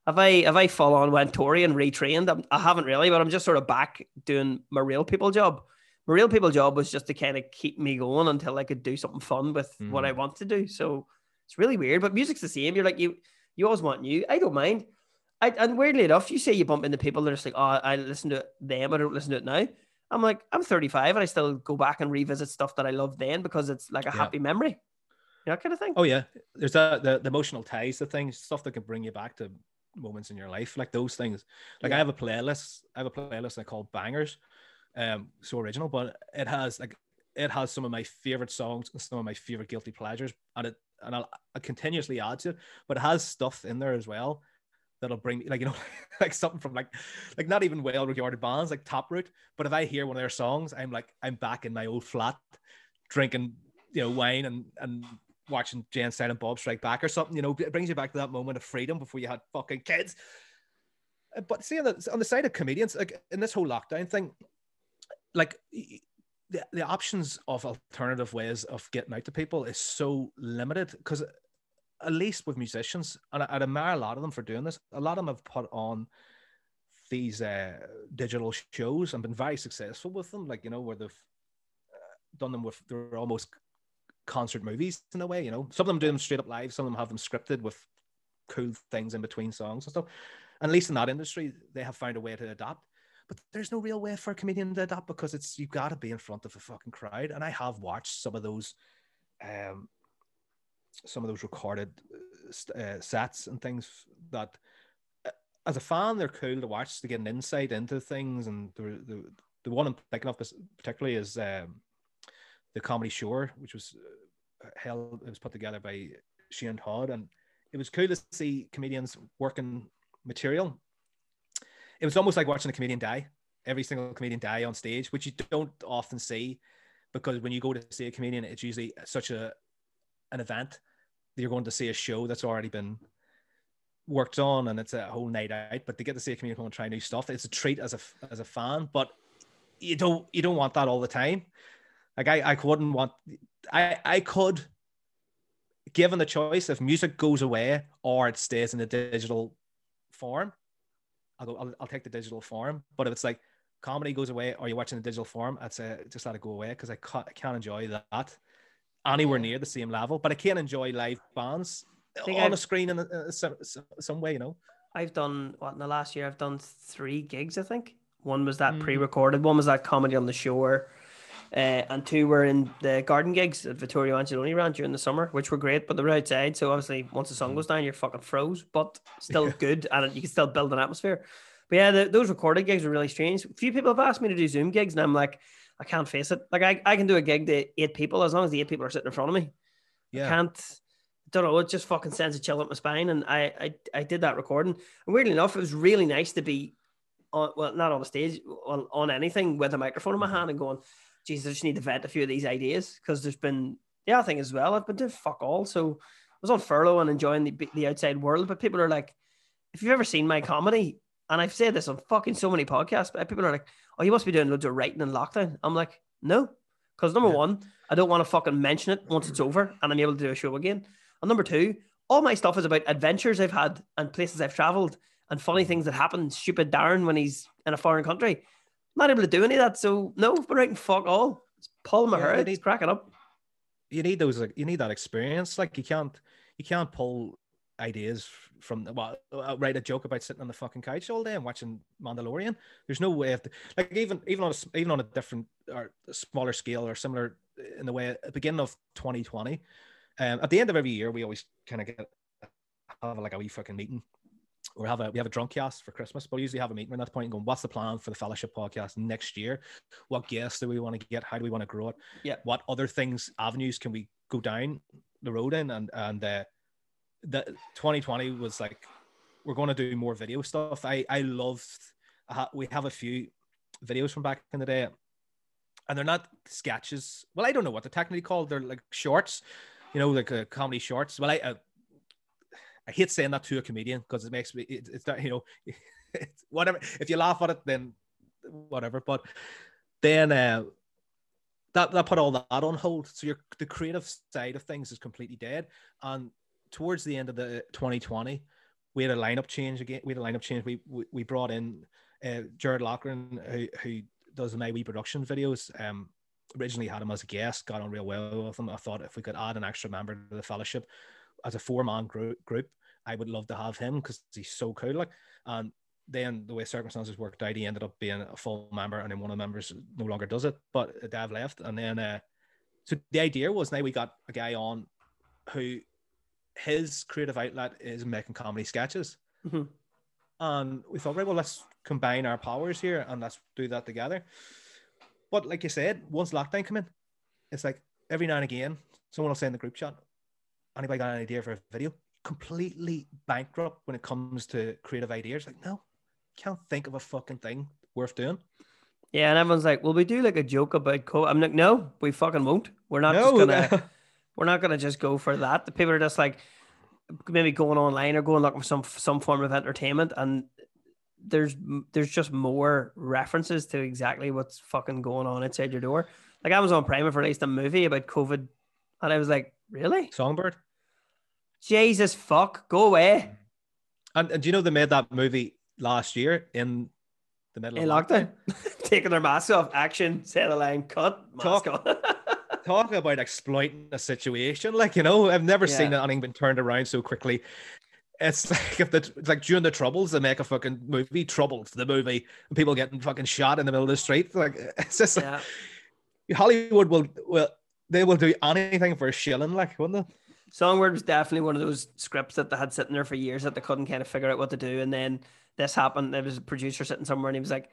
have I have I full on went Tory and retrained? I'm, I haven't really, but I'm just sort of back doing my real people job. My real people job was just to kind of keep me going until I could do something fun with mm. what I want to do. So it's really weird, but music's the same. You're like you you always want new. I don't mind. I, and weirdly enough, you say you bump into people that are just like, oh, I listen to them, I don't listen to it now. I'm like, I'm 35 and I still go back and revisit stuff that I loved then because it's like a yeah. happy memory. You know, kind of thing. Oh yeah. There's that the, the emotional ties to things, stuff that can bring you back to moments in your life, like those things. Like yeah. I have a playlist, I have a playlist I call Bangers. Um, so original, but it has like it has some of my favorite songs and some of my favorite guilty pleasures, and it and I'll, I'll continuously add to it, but it has stuff in there as well that'll bring like you know (laughs) like something from like like not even well regarded bands like Taproot. But if I hear one of their songs, I'm like I'm back in my old flat, drinking you know wine and and watching Jay and Silent Bob Strike Back or something. You know, it brings you back to that moment of freedom before you had fucking kids. But seeing that on the side of comedians, like in this whole lockdown thing, like the, the options of alternative ways of getting out to people is so limited because at least with musicians, and I, would admire a lot of them for doing this. A lot of them have put on these uh, digital shows and been very successful with them. Like you know, where they've uh, done them with they're almost concert movies in a way. You know, some of them do them straight up live. Some of them have them scripted with cool things in between songs and stuff. And at least in that industry, they have found a way to adapt. But there's no real way for a comedian to adapt because it's you've got to be in front of a fucking crowd. And I have watched some of those um, some of those recorded uh, sets and things that uh, as a fan they're cool to watch to get an insight into things and the the, the one i'm thinking of particularly is um, the comedy shore which was uh, held it was put together by shane todd and it was cool to see comedians working material it was almost like watching a comedian die every single comedian die on stage which you don't often see because when you go to see a comedian it's usually such a an event, you're going to see a show that's already been worked on and it's a whole night out. But to get to see a comedian come and try new stuff, it's a treat as a as a fan. But you don't you don't want that all the time. Like I, I wouldn't want I I could given the choice if music goes away or it stays in the digital form, I'll go I'll, I'll take the digital form. But if it's like comedy goes away or you're watching the digital form, I'd say just let it go away because I can't, I can't enjoy that anywhere near the same level. But I can enjoy live bands on I've, a screen in some, some way, you know. I've done what in the last year. I've done three gigs, I think. One was that mm. pre-recorded. One was that comedy on the shore. Uh, and two were in the garden gigs at Vittorio Angeloni ran during the summer, which were great, but they were outside. So obviously, once the sun mm. goes down, you're fucking froze, but still good, and you can still build an atmosphere. But yeah, the, those recorded gigs were really strange. A few people have asked me to do Zoom gigs, and I'm like, I can't face it. Like I, I can do a gig to eight people as long as the eight people are sitting in front of me. Yeah. I can't don't know, it just fucking sends a chill up my spine. And I, I I did that recording. And weirdly enough, it was really nice to be on well, not on a stage, on, on anything with a microphone in my hand and going, Jesus, I just need to vet a few of these ideas. Because there's been the other thing as well, I've been doing fuck all. So I was on furlough and enjoying the the outside world. But people are like, if you've ever seen my comedy, and I've said this on fucking so many podcasts, but people are like, oh, you must be doing loads of writing in lockdown. I'm like, no. Because number yeah. one, I don't want to fucking mention it once it's over and I'm able to do a show again. And number two, all my stuff is about adventures I've had and places I've traveled and funny things that happen. Stupid Darren when he's in a foreign country. Not able to do any of that. So no, but writing fuck all. It's pulling my yeah. It's cracking up. You need those. Like, you need that experience. Like you can't. You can't pull ideas from well, I'll write a joke about sitting on the fucking couch all day and watching Mandalorian. There's no way of the, like even even on a, even on a different or smaller scale or similar in the way at the beginning of 2020. Um, at the end of every year, we always kind of get have like a wee fucking meeting. We have a we have a drunk cast for Christmas, but we usually have a meeting at that point and going, what's the plan for the fellowship podcast next year? What guests do we want to get? How do we want to grow it? Yeah. What other things, avenues can we go down the road in? And and uh, that 2020 was like we're going to do more video stuff. I I loved. Uh, we have a few videos from back in the day, and they're not sketches. Well, I don't know what they're technically called. They're like shorts, you know, like uh, comedy shorts. Well, I uh, I hate saying that to a comedian because it makes me it, it's that you know (laughs) whatever. If you laugh at it, then whatever. But then uh, that that put all that on hold. So your the creative side of things is completely dead, and towards the end of the 2020, we had a lineup change again. We had a lineup change. We we, we brought in uh, Jared Lochran, who who does My Wee production videos. Um, originally had him as a guest, got on real well with him. I thought if we could add an extra member to the fellowship as a four man group, group, I would love to have him because he's so cool. Like, and then the way circumstances worked out, he ended up being a full member, and then one of the members no longer does it. But Dav left, and then uh, so the idea was now we got a guy on who his creative outlet is making comedy sketches. Mm-hmm. And we thought, right, well, let's combine our powers here and let's do that together. But like you said, once lockdown came in, it's like every now and again, someone will say in the group chat, anybody got an idea for a video? Completely bankrupt when it comes to creative ideas. Like, no, can't think of a fucking thing worth doing. Yeah, and everyone's like, "Will we do like a joke about COVID?" I'm like, "No, we fucking won't. We're not no. just gonna, (laughs) we're not gonna just go for that." The people are just like, maybe going online or going looking for some some form of entertainment, and there's there's just more references to exactly what's fucking going on outside your door. Like Amazon Prime have released a movie about COVID, and I was like, really? Songbird. Jesus fuck, go away. And, and do you know they made that movie last year in the middle in of lockdown? lockdown? (laughs) Taking their mask off, action, set a line, cut, mask talk, (laughs) talk about exploiting a situation. Like, you know, I've never yeah. seen anything been turned around so quickly. It's (laughs) like if the it's like during the troubles they make a fucking movie, Troubles, the movie, and people getting fucking shot in the middle of the street. Like it's just yeah. like, Hollywood will will they will do anything for a shilling, like wouldn't they? Songbird was definitely one of those scripts that they had sitting there for years that they couldn't kind of figure out what to do. And then this happened. There was a producer sitting somewhere and he was like,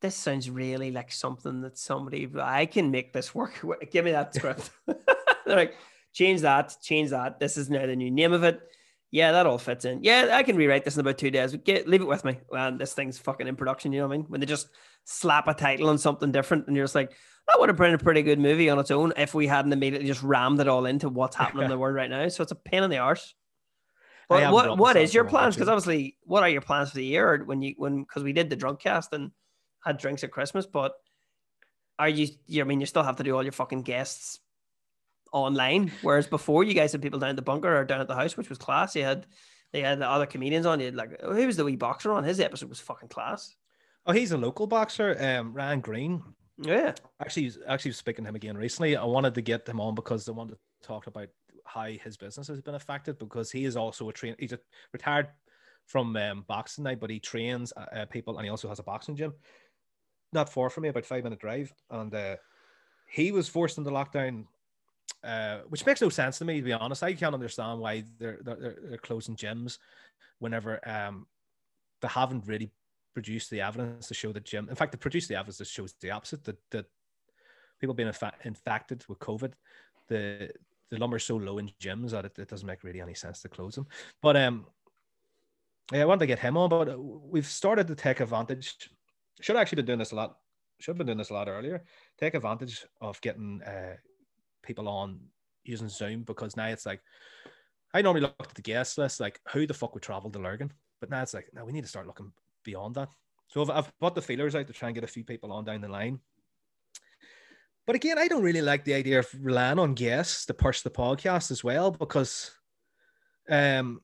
This sounds really like something that somebody I can make this work. (laughs) Give me that script. (laughs) They're like, change that, change that. This is now the new name of it yeah, that all fits in. Yeah, I can rewrite this in about two days. Get leave it with me. And this thing's fucking in production. You know what I mean? When they just slap a title on something different, and you're just like, that would have been a pretty good movie on its own if we hadn't immediately just rammed it all into what's happening in the (laughs) world right now. So it's a pain in the arse. But what what is your plans? Because obviously, what are your plans for the year? When you when because we did the drunk cast and had drinks at Christmas, but are you? you I mean, you still have to do all your fucking guests online. Whereas before, you guys had people down at the bunker or down at the house, which was class. You had they had the other comedians on. You had like who was the wee boxer on? His episode was fucking class. Oh, he's a local boxer, um, Ryan Green. Yeah, actually, actually speaking to him again recently. I wanted to get him on because I wanted to talk about how his business has been affected because he is also a train. He's a retired from um, boxing now, but he trains uh, uh, people and he also has a boxing gym not far from me, about five minute drive. And uh, he was forced into lockdown uh, which makes no sense to me to be honest. I can't understand why they're they're, they're closing gyms whenever um they haven't really produced the evidence to show that gym. In fact, they produced the evidence that shows the opposite that that people being infa- infected with COVID, the the number's so low in gyms that it, it doesn't make really any sense to close them. But um, yeah, I want to get him on, but we've started to take advantage. Should actually been doing this a lot. Should have been doing this a lot earlier. Take advantage of getting uh, people on using Zoom because now it's like I normally look at the guest list like who the fuck would travel to Lurgan, but now it's like now we need to start looking beyond that. So I've, I've put the feelers out to try and get a few people on down the line. But again, I don't really like the idea of relying on guests to push the podcast as well because um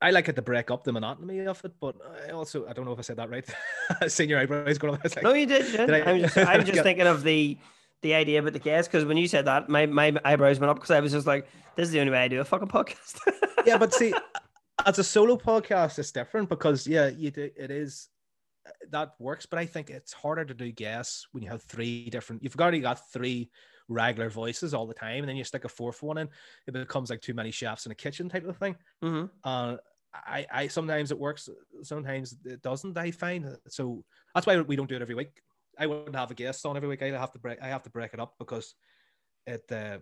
I like it to break up the monotony of it, but I also I don't know if I said that right. (laughs) Senior eyebrows going on. Like, no, you did. did I, am just, I'm just (laughs) thinking of the the idea about the guest because when you said that, my, my eyebrows went up because I was just like, this is the only way I do a fucking podcast. yeah, but see, (laughs) as a solo podcast, it's different because yeah, you do, it is that works, but I think it's harder to do guests when you have three different. You've already got three regular voices all the time, and then you stick a fourth one in, it becomes like too many chefs in a kitchen type of thing. Mm-hmm. Uh, I, I sometimes it works, sometimes it doesn't. I find so that's why we don't do it every week. I wouldn't have a guest on every week. I have to break. I have to break it up because it uh,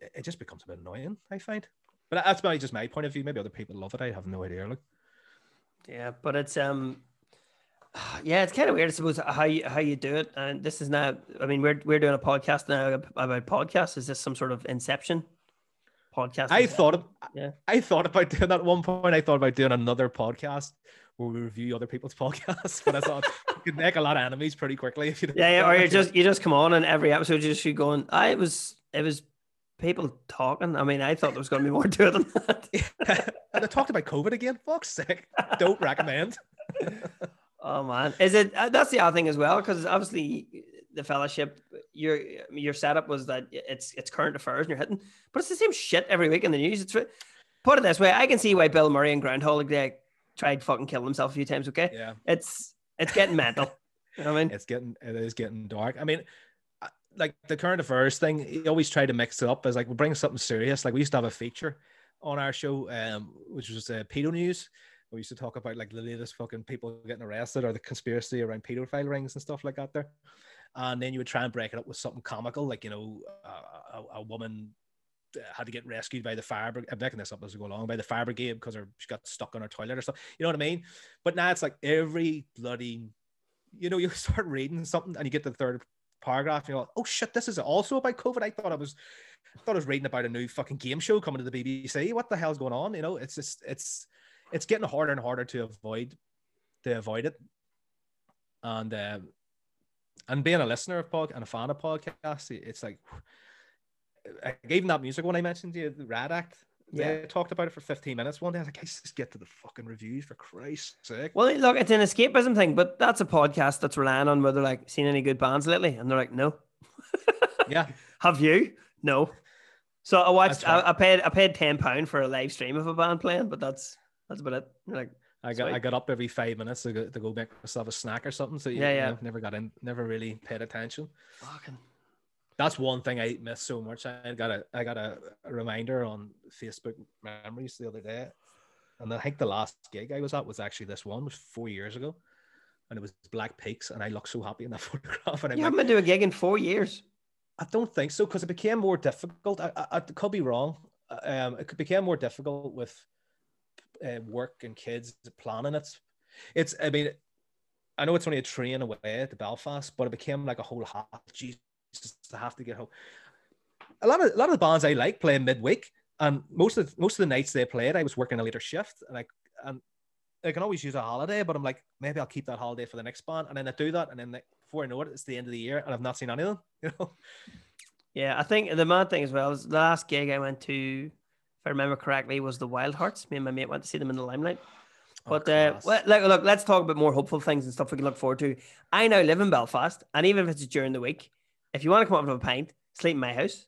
it just becomes a bit annoying. I find, but that's my just my point of view. Maybe other people love it. I have no idea. Like, yeah, but it's um, (sighs) yeah, it's kind of weird. I suppose how you how you do it. And this is now. I mean, we're we're doing a podcast now about podcasts. Is this some sort of inception? Podcast. I thought of, yeah. I thought about (laughs) doing that at one point. I thought about doing another podcast where we review other people's (laughs) podcasts. But I thought you could make a lot of enemies pretty quickly if you. Yeah, yeah. (laughs) Or you just you just come on and every episode you just keep going. I it was it was people talking. I mean, I thought there was going to be more to it than that. (laughs) and they talked about COVID again. Fuck's sake. Don't recommend. (laughs) oh man, is it? Uh, that's the other thing as well, because obviously the fellowship, your your setup was that it's it's current affairs and you're hitting, but it's the same shit every week in the news. It's put it this way, I can see why Bill Murray and Groundhog Day tried fucking killing himself a few times. Okay, yeah, it's it's getting mental. You know what I mean? It's getting it is getting dark. I mean, like the current affairs thing, he always try to mix it up as like we bring something serious. Like we used to have a feature on our show, um, which was uh, pedo news. We used to talk about like the latest fucking people getting arrested or the conspiracy around pedophile rings and stuff like that. There, and then you would try and break it up with something comical, like you know, a, a, a woman had to get rescued by the fire. I'm making this up as we go along by the fire brigade because she got stuck on her toilet or something. You know what I mean? But now it's like every bloody, you know, you (laughs) start reading something and you get the third paragraph and you're like, oh shit, this is also about COVID. I thought I was, I thought I was reading about a new fucking game show coming to the BBC. What the hell's going on? You know, it's just, it's, it's getting harder and harder to avoid, to avoid it. And, um, and being a listener of pod and a fan of podcasts, it's like (sighs) even that music one I mentioned to you, the Rad Act. Yeah, they talked about it for 15 minutes one day. I was like, I just get to the fucking reviews for Christ's sake. Well, look, it's an escapism thing, but that's a podcast that's relying on whether like seen any good bands lately, and they're like, no. (laughs) yeah. Have you? No. So I watched. I, I, paid. I paid ten pound for a live stream of a band playing, but that's that's about it. like, I got I got up every five minutes to go, to go make myself a snack or something. So yeah, yeah, know, never got in, never really paid attention. Fucking that's one thing I miss so much. I got a I got a, a, reminder on Facebook memories the other day, and I think the last gig I was at was actually this one, was four years ago, and it was Black Peaks, and I looked so happy in that (laughs) photograph. And I you haven't been to a gig in four years. I don't think so because it became more difficult. I, I, I, could be wrong. Um, it became more difficult with uh, work and kids planning it. It's I mean, I know it's only a train away to Belfast, but it became like a whole half. Jesus just to have to get home. A lot of a lot of the bands I like playing midweek, and most of the, most of the nights they played, I was working a later shift, and I and I can always use a holiday, but I'm like maybe I'll keep that holiday for the next band, and then I do that, and then like, before I know it, it's the end of the year, and I've not seen any of them. (laughs) You know. Yeah, I think the mad thing as well is the last gig I went to, if I remember correctly, was the Wildhearts. Me and my mate went to see them in the Limelight. Oh, but uh, well, look, look, let's talk about more hopeful things and stuff we can look forward to. I now live in Belfast, and even if it's during the week, if you want to come up with a pint, sleep in my house.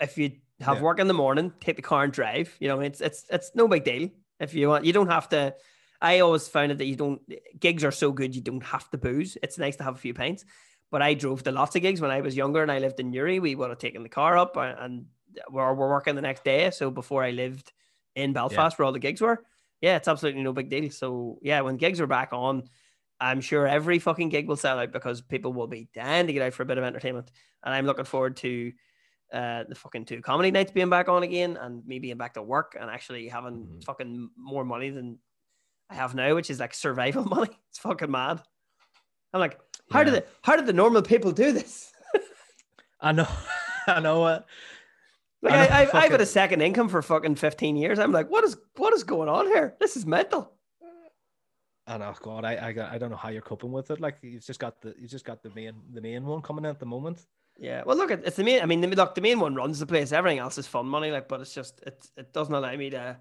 If you have yeah. work in the morning, take the car and drive. You know, it's it's it's no big deal. If you want, you don't have to. I always found it that you don't gigs are so good you don't have to booze. It's nice to have a few pints. But I drove to lots of gigs when I was younger and I lived in Newry. We would have taken the car up and we're, we're working the next day. So before I lived in Belfast, yeah. where all the gigs were, yeah, it's absolutely no big deal. So yeah, when gigs are back on, I'm sure every fucking gig will sell out because people will be dying to get out for a bit of entertainment. And I'm looking forward to uh, the fucking two comedy nights being back on again and me being back to work and actually having mm-hmm. fucking more money than I have now, which is like survival (laughs) money. It's fucking mad. I'm like, how yeah. did the how did the normal people do this? (laughs) (laughs) I know, I know. Uh, like I, I, I, I've had a second income for fucking 15 years. I'm like, what is what is going on here? This is mental and oh god, I, I I don't know how you're coping with it. Like you've just got the you've just got the main the main one coming in at the moment. Yeah, well, look, it's the main. I mean, look, the main one runs the place. Everything else is fun money, like, but it's just it it doesn't allow me to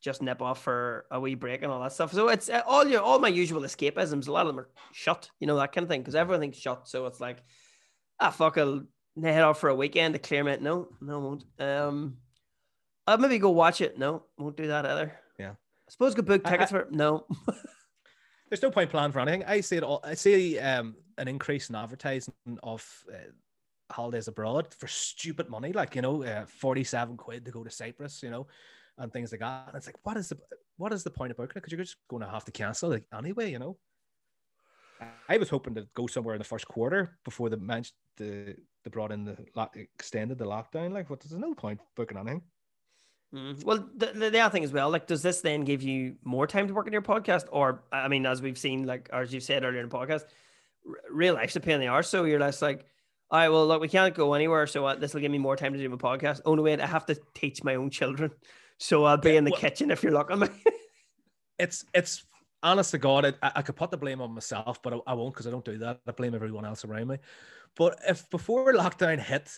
just nip off for a wee break and all that stuff. So it's uh, all your all my usual escapisms. A lot of them are shut, you know, that kind of thing, because everything's shut. So it's like, ah, fuck, I'll head off for a weekend to clear it. No, no, won't. Um, I'll maybe go watch it. No, won't do that either. Yeah. I suppose go book tickets I, I, for no. (laughs) there's no point planning for anything. I see it all. I see um, an increase in advertising of uh, holidays abroad for stupid money, like you know, uh, forty-seven quid to go to Cyprus, you know, and things like that. And it's like, what is the what is the point of booking it? Because you're just going to have to cancel it anyway, you know. I was hoping to go somewhere in the first quarter before the the the brought in the extended the lockdown. Like, what? There's no point booking anything. Mm. Well, the, the, the, other thing as well, like, does this then give you more time to work on your podcast? Or, I mean, as we've seen, like, or as you said earlier in the podcast, r- real life's a pain in the arse. So you're less like, all right, well, look, we can't go anywhere. So uh, this will give me more time to do my podcast. Oh, no, wait, I have to teach my own children. (laughs) So I'll be in the well, kitchen if you're looking (laughs) it's, it's, honest to God, I, I, could put the blame on myself, but I, I won't because I don't do that. I blame everyone else around me. But if before lockdown hit,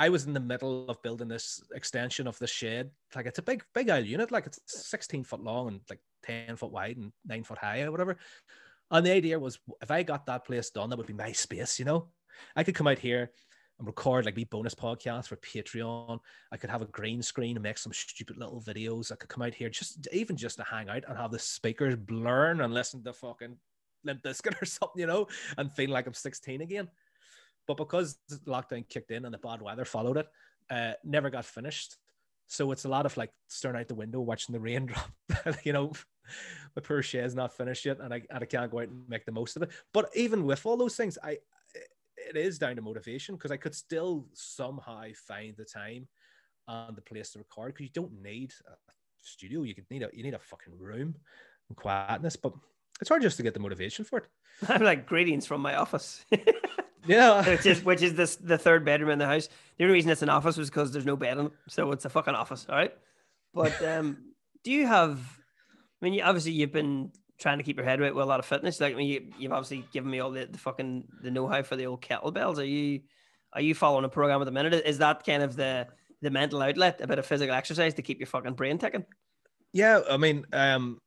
I was in the middle of building this extension of the shed. Like it's a big, big old unit. Like it's 16 foot long and like 10 foot wide and nine foot high or whatever. And the idea was if I got that place done, that would be my space, you know? I could come out here and record like me bonus podcasts for Patreon. I could have a green screen and make some stupid little videos. I could come out here just even just to hang out and have the speakers blurring and listen to fucking Limp Bizkit (laughs) or something, you know, and feel like I'm 16 again. But because lockdown kicked in and the bad weather followed it, uh, never got finished. So it's a lot of like staring out the window, watching the rain (laughs) drop. you know, my poor shed's not finished yet, and I, and I can't go out and make the most of it. But even with all those things, I it is down to motivation because I could still somehow find the time and the place to record because you don't need a studio. You could need a you need a fucking room and quietness, but it's hard just to get the motivation for it. (laughs) I'm like greetings from my office. (laughs) yeah, which is which is this the third bedroom in the house. The only reason it's an office was because there's no bed in it, so it's a fucking office. All right, but (laughs) um, do you have? I mean, obviously you've been trying to keep your head right with a lot of fitness. Like I mean, you, you've obviously given me all the, the fucking the know how for the old kettlebells. Are you are you following a program at the minute? Is that kind of the the mental outlet, a bit of physical exercise to keep your fucking brain ticking? Yeah, I mean, um,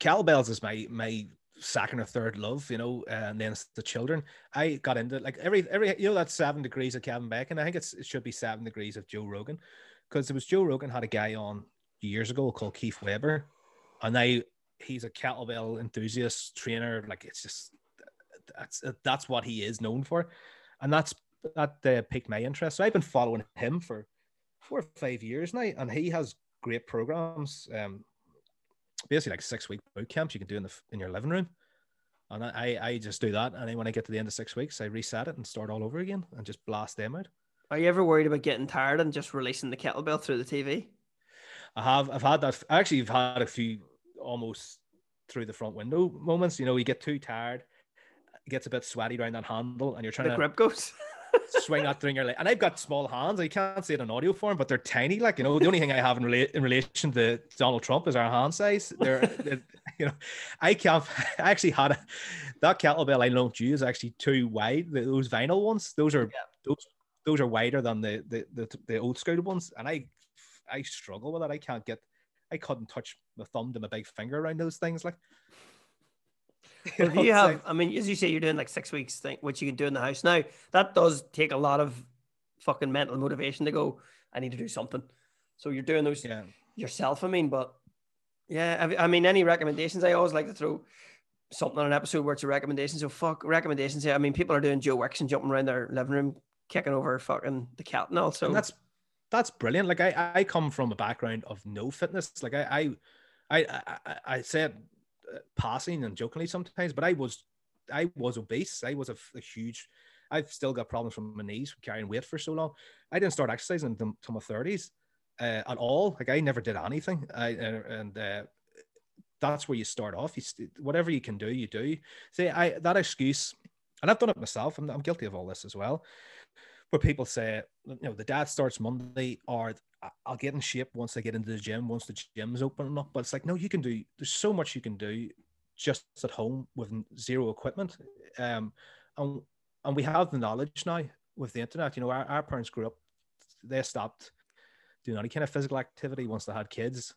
kettlebells is my my second or third love, you know, and then the children. I got into like every every you know that seven degrees of Kevin Bacon. I think it's it should be seven degrees of Joe Rogan, because it was Joe Rogan had a guy on years ago called Keith Weber, and I he's a kettlebell enthusiast trainer. Like it's just that's that's what he is known for, and that's that uh, piqued my interest. So I've been following him for four or five years now, and he has great programs. Um, basically like six week boot camps you can do in the in your living room. And I, I just do that. And then when I get to the end of six weeks, I reset it and start all over again and just blast them out. Are you ever worried about getting tired and just releasing the kettlebell through the TV? I have. I've had that. Actually, I've had a few almost through the front window moments. You know, you get too tired, it gets a bit sweaty around that handle, and you're trying the to grip goes. (laughs) swing that thing your leg. And I've got small hands. I can't see it in audio form, but they're tiny. Like you know, the only thing I have in, rela- in relation to Donald Trump is our hand size. They're, (laughs) they're you know, I can't. (laughs) I actually had a, that kettlebell I loaned you is actually too wide. Those vinyl ones, those are yeah. those those are wider than the, the the the old school ones, and I I struggle with it. I can't get. I couldn't touch my thumb to my big finger around those things. Like if you have, I mean, as you say, you're doing like six weeks thing, which you can do in the house now. That does take a lot of fucking mental motivation to go. I need to do something. So you're doing those yeah. yourself. I mean, but yeah, I mean, any recommendations? I always like to throw something on an episode where it's a recommendation. So fuck recommendations. Yeah, I mean, people are doing Joe Wicks and jumping around their living room, kicking over fucking the cat and all. So and that's that's brilliant. Like I, I come from a background of no fitness. Like I, I, I, I, I said passing and jokingly sometimes, but I was I was obese. I was a, a, huge. I've still got problems from my knees carrying weight for so long. I didn't start exercising until my thirties uh, at all. Like I never did anything. I and uh, that's where you start off. You whatever you can do, you do. See, I that excuse, and I've done it myself. I'm, I'm guilty of all this as well. Where people say, you know, the dad starts Monday, or I'll get in shape once I get into the gym, once the gym's opening up. But it's like, no, you can do, there's so much you can do just at home with zero equipment. Um, and, and we have the knowledge now with the internet. You know, our, our parents grew up, they stopped doing any kind of physical activity once they had kids.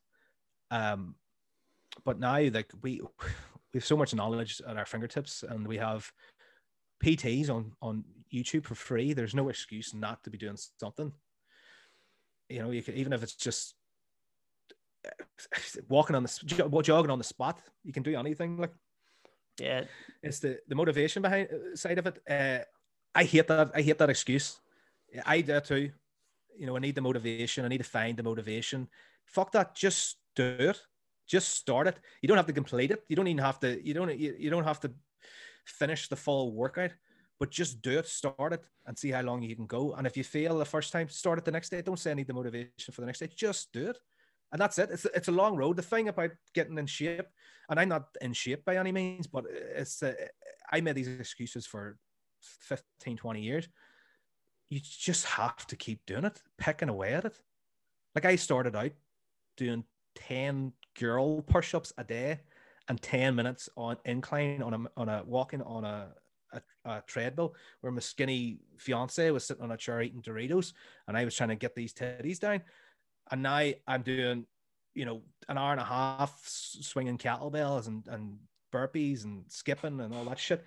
Um, but now, like, we, (laughs) we have so much knowledge at our fingertips and we have PTs on, on YouTube for free. There's no excuse not to be doing something you know, you can even if it's just walking on the jogging on the spot, you can do anything. Like, yeah, it's the the motivation behind uh, side of it. Uh, I hate that. I hate that excuse. I do too. You know, I need the motivation. I need to find the motivation. Fuck that. Just do it. Just start it. You don't have to complete it. You don't even have to. You don't. You, you don't have to finish the full workout but just do it, start it, and see how long you can go. And if you fail the first time, start it the next day. Don't say I need the motivation for the next day. Just do it. And that's it. It's, it's a long road. The thing about getting in shape, and I'm not in shape by any means, but it's uh, I made these excuses for 15, 20 years. You just have to keep doing it, picking away at it. Like I started out doing 10 girl push-ups a day and 10 minutes on incline on a on a walking on a a, a treadmill where my skinny fiance was sitting on a chair eating Doritos, and I was trying to get these titties down. And now I'm doing, you know, an hour and a half swinging kettlebells and and burpees and skipping and all that shit.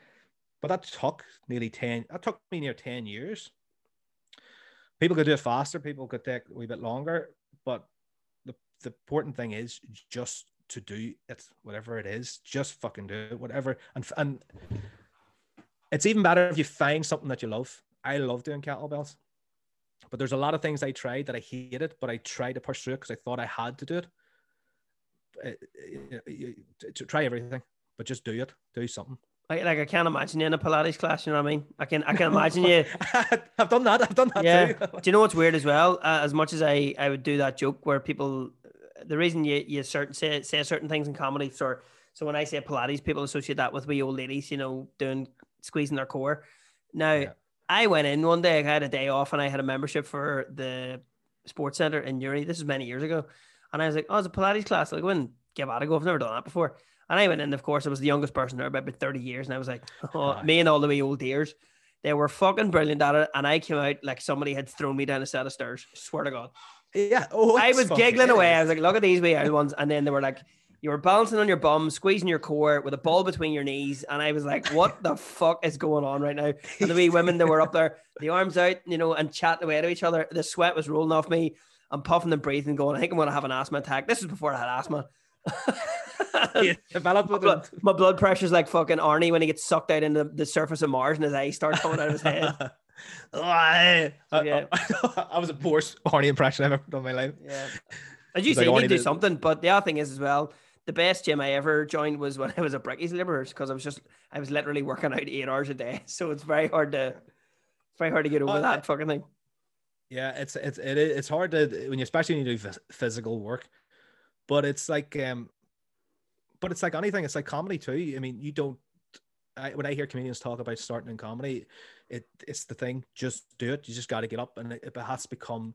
But that took nearly ten. That took me near ten years. People could do it faster. People could take a wee bit longer. But the the important thing is just to do it, whatever it is, just fucking do it, whatever. And and it's even better if you find something that you love. I love doing kettlebells, but there's a lot of things I tried that I hated, but I tried to push through it because I thought I had to do it. Uh, to try everything, but just do it. Do something. I, like I can't imagine you in a Pilates class. You know what I mean? I can I can imagine you. (laughs) I've done that. I've done that. Yeah. do you know what's weird as well? Uh, as much as I I would do that joke where people the reason you you certain say say certain things in comedy so so when I say Pilates, people associate that with wee old ladies, you know, doing squeezing their core. Now yeah. I went in one day, I had a day off and I had a membership for the sports center in Newry. This is many years ago. And I was like, Oh, it's a Pilates class. Like, when give out a go. I've never done that before. And I went in, of course, I was the youngest person there about 30 years. And I was like, (laughs) oh, me and all the wee old dears. They were fucking brilliant at it. And I came out like somebody had thrown me down a set of stairs. swear to God. Yeah. Oh, I was giggling away. I was like, look at these wee (laughs) ones. And then they were like, you were balancing on your bum, squeezing your core with a ball between your knees. And I was like, what the fuck is going on right now? And the wee women that were up there, the arms out, you know, and chatting away to each other. The sweat was rolling off me. I'm puffing and breathing, going, I think I'm going to have an asthma attack. This is before I had asthma. (laughs) yeah, my, blood, my blood pressure's like fucking Arnie when he gets sucked out into the surface of Mars and his eyes start coming out of his head. (laughs) yeah. I, I, (laughs) I, was a worst Arnie impression I've ever done in my life. Yeah. (laughs) As you say, like, you do something. But the other thing is as well, the best gym I ever joined was when (laughs) I was at Bricky's Labourers because I was just I was literally working out eight hours a day. So it's very hard to very hard to get over uh, that fucking thing. Yeah, it's it's it is, it's hard to when you especially when you do physical work, but it's like um, but it's like anything. It's like comedy too. I mean, you don't. I, when I hear comedians talk about starting in comedy, it it's the thing. Just do it. You just got to get up, and it, it has to become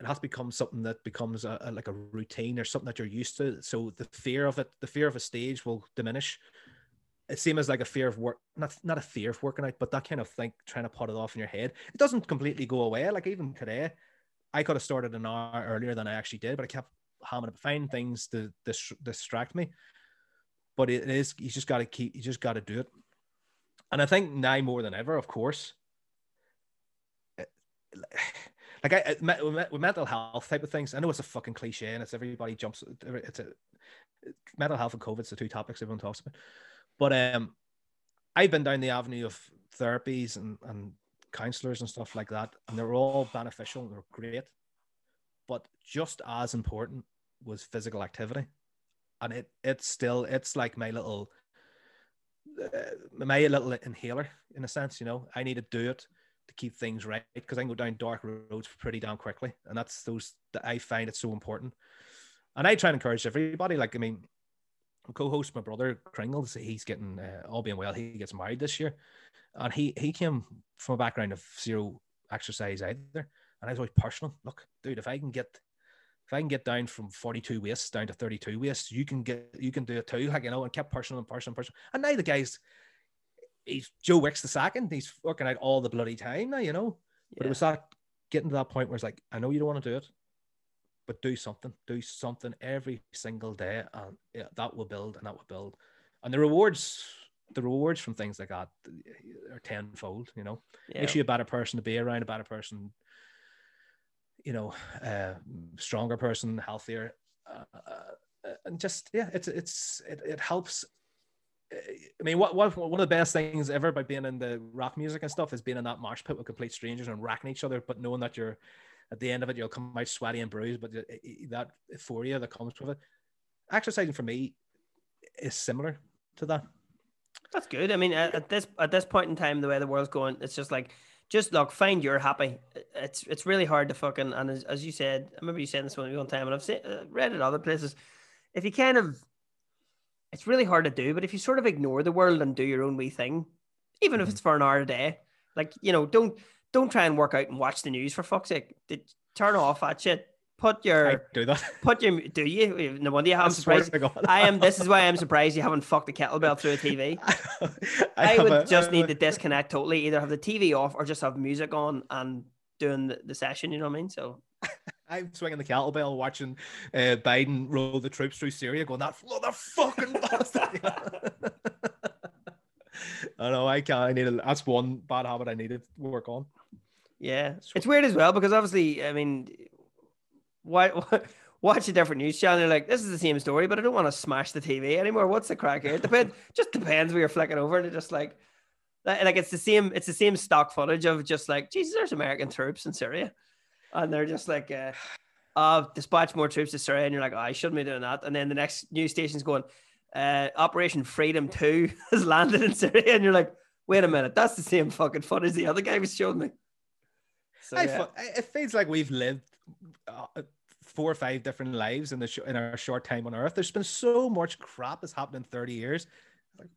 it has to become something that becomes a, a, like a routine or something that you're used to. So the fear of it, the fear of a stage will diminish. It seems as like a fear of work, not not a fear of working out, but that kind of thing, trying to put it off in your head. It doesn't completely go away. Like even today, I could have started an hour earlier than I actually did, but I kept having to find things to dis- distract me. But it is you just got to keep, you just got to do it. And I think now more than ever, of course, eh, (sighs) like I, eh, with mental health type of things, I know it's a fucking cliche and it's everybody jumps. It's a eh, mental health and COVID's the two topics everyone talks about. But um, I've been down the avenue of therapies and and counselors and stuff like that, and they're all beneficial. They're great, but just as important was physical activity, and it it's still it's like my little uh, my little inhaler in a sense. You know, I need to do it to keep things right because I can go down dark roads pretty damn quickly, and that's those that I find it so important. And I try and encourage everybody. Like, I mean, co-host my brother Kringles, he's getting uh, all being well, he gets married this year, and he he came from a background of zero exercise either, and I was always personal. Look, dude, if I can get if I can get down from 42 waists down to 32 waists, you can get you can do it too. Like you know, and kept personal and personal and personal. And now the guys he's Joe Wicks the second. He's working out all the bloody time now, you know. But it was that getting to that point where it's like, I know you don't want to do it, but do something. Do something every single day, and yeah, that will build and that will build. And the rewards, the rewards from things like that are tenfold. You know, yeah. makes you a better person to be around, a better person. You know, uh, stronger person, healthier, uh, uh, and just yeah, it's it's it, it helps I mean, what, what one of the best things ever about being in the rock music and stuff is being in that mosh pit with complete strangers and racking each other, but knowing that you're at the end of it, you'll come out sweaty and bruised, but that euphoria that comes with it. Exercising for me is similar to that. That's good. I mean, at this at this point in time, the way the world's going, it's just like, just look, find you're happy. It's it's really hard to fucking and as, as you said, I remember you saying this one one time, and I've seen, uh, read it other places. If you kind of it's really hard to do. But if you sort of ignore the world and do your own wee thing, even if it's mm-hmm. for an hour a day, like you know, don't don't try and work out and watch the news for fuck's sake. Turn off that shit. Put your I do that. (laughs) put your do you no wonder you I haven't surprised. I am this is why I'm (laughs) surprised you haven't fucked the kettlebell through a TV. (laughs) I, have would a- just I need have to disconnect totally, either have the TV off or just have music on and doing the, the session, you know what I mean? So I'm swinging the kettlebell, watching uh, Biden roll the troops through Syria, going that motherfucking bastard. I know I can't. I need. A, that's one bad habit I need to work on. yeah. It's weird as well because obviously, I mean why, why watch a different news channel, you're like, this is the same story, but I don't want to smash the TV anymore. What's the crack here? It depends (laughs) just depends where you're flicking over and it just like like it's the same it's the same stock footage of just like Jesus there's American troops in Syria and they're just like uh (sighs) uh dispatch more troops to Syria and you're like oh, I shouldn't be doing that and then the next news station's going uh Operation Freedom 2 (laughs) has landed in Syria and you're like wait a minute that's the same fucking footage the other guy was showing me so, yeah. It feels like we've lived uh, four or five different lives in the sh- in our short time on Earth. There's been so much crap has happened in 30 years. Like,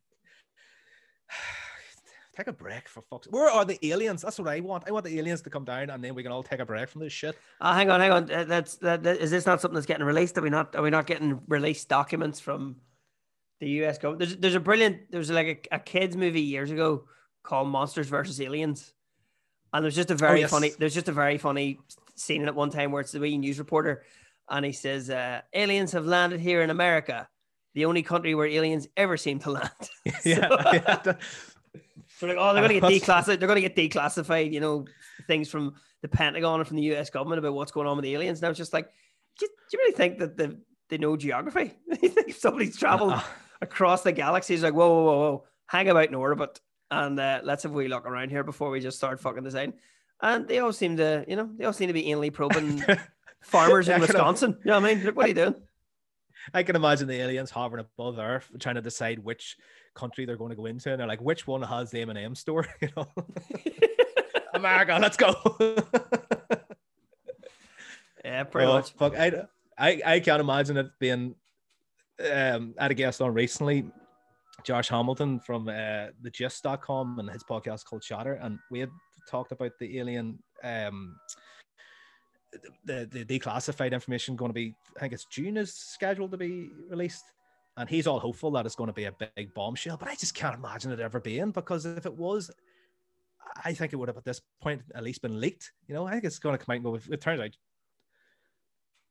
(sighs) take a break for fuck's. Where are the aliens? That's what I want. I want the aliens to come down and then we can all take a break from this shit. Oh, hang on, hang on. Uh, That's that, that. Is this not something that's getting released? Are we not? Are we not getting released documents from the U.S. government? There's there's a brilliant. There's like a, a kids movie years ago called Monsters versus Aliens, and there's just a very yes. funny. There's just a very funny scene it at one time where it's the wee news reporter, and he says, uh, "Aliens have landed here in America, the only country where aliens ever seem to land." (laughs) (laughs) So- yeah. So like, oh, they're going (laughs) to get declassified. They're going to get declassified. You know, things from the Pentagon and from the U.S. government about what's going on with the aliens. Now it's just like, do you, do you really think that the, they know geography? you think if somebody's traveled Uh, across the galaxy, it's like, whoa, whoa, whoa, whoa, hang about in orbit and uh, let's have a wee look around here before we just start fucking design. And they all seem to, you know, they all seem to be anally probing (laughs) farmers in Wisconsin. You know what I mean? Look, what are you doing? I can imagine the aliens hovering above Earth, trying to decide which country they're going to go into, and they're like, "Which one has the M and M store?" (laughs) You know, (laughs) America, let's go. yeah, pretty Oh, much. Fuck, I, I, I can't imagine it being. Um, I had a guest on recently, Josh Hamilton from uh, the Gist.com and his podcast called Shatter, and we had talked about the alien, um, the the declassified information going to be. I think it's June is scheduled to be released, and he's all hopeful that it's going to be a big bombshell. But I just can't imagine it ever being because if it was. I think it would have at this point at least been leaked. You know, I think it's going to come out and go. It turns out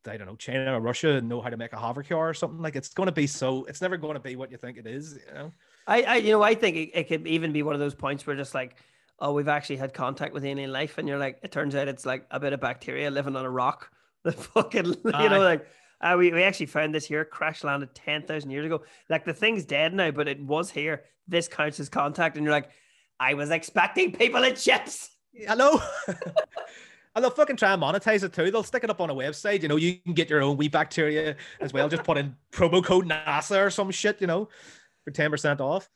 I don't know, China or Russia know how to make a hovercar or something. Like it's going to be so. It's never going to be what you think it is. You know. I, I you know, I think it, it could even be one of those points where just like, oh, we've actually had contact with alien life, and you're like, it turns out it's like a bit of bacteria living on a rock. (laughs) The fucking, you know, like, uh, we, we actually found this here, crash landed 10,000 years ago. Like, the thing's dead now, but it was here. This counts as contact. And you're like, I was expecting people in ships. Hello. (laughs) and they'll fucking try and monetize it too. They'll stick it up on a website. You know, you can get your own wee bacteria as well. Just put in promo code NASA or some shit. You know, for ten percent off.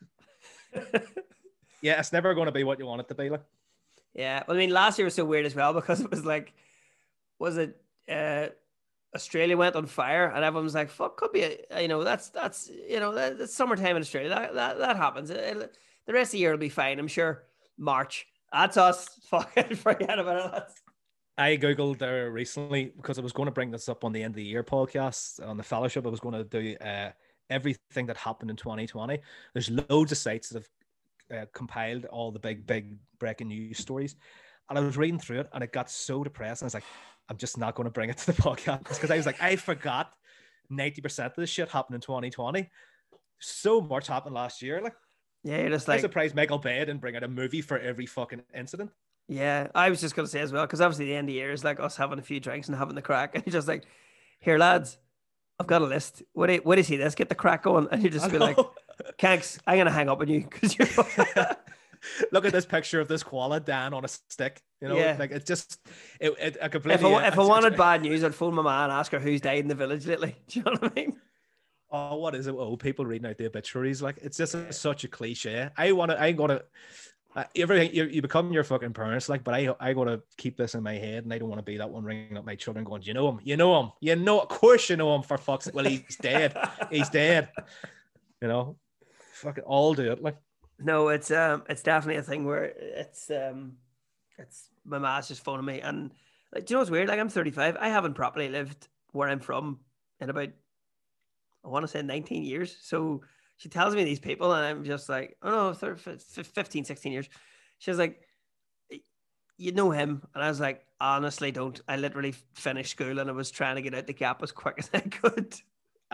(laughs) Yeah, it's never going to be what you want it to be. Like, Yeah. Well, I mean, last year was so weird as well (laughs) because it was like, was it uh, Australia went on fire and everyone was like, fuck, could be, a, you know, that's, that's, you know, that, that's summertime in Australia. That, that, that happens. It'll- the rest of the year will be fine. I'm sure. March. That's us. (laughs) Fucking forget about it. I googled there recently because I was going to bring this up on the end of the year podcast on the Fellaship. I was going to do uh, everything that happened in 2020. There's loads of sites that have uh, compiled all the big, big breaking news stories, and I was reading through it, and it got so depressed. And I was like, I'm just not going to bring it to the (laughs) podcast because I was like, I forgot 90 percent of this shit happened in 2020. So much happened last year. Like, yeah, you're just like, I'm like, surprised Michael Bay didn't bring out a movie for every fucking incident. yeah, I was just going to say as well, because obviously the end of the year is like us having a few drinks and having the crack. And you're just like, here, lads, I've got a list. What do you, what do you see this? Get the crack going. And you just I be like, Kanks, I'm going to hang up on you because you're. (laughs) Look at this (laughs) picture of this koala Dan on a stick. You know, Yeah. like it's just it. it I completely. If I, if I uh, wanted (laughs) bad news, I'd phone my man and ask her who's died in the village lately. Do you know what I mean? Oh, what is it? Oh, people reading out the obituaries. Like it's just such a cliche. I want to. I'm gonna. Uh, everything you, you become your fucking parents, like, but I I gotta keep this in my head, and I don't want to be that one ringing up my children, going, you know him? You know him? You know? Of course you know him. For fuck's sake. Well, he's dead. he's dead. You know, fucking all do it. Like, No, it's um, it's definitely a thing where it's um, it's my ma's just phoning me, and Like, do you know what's weird? Like I'm 35. I haven't properly lived where I'm from in about I want to say 19 years. So she tells me these people, and I'm just like, oh no, 30, 15, 16 years. She's like, you know him, and I was like, honestly, don't. I literally finished school, and I was trying to get out the gap as quick (laughs) as I could.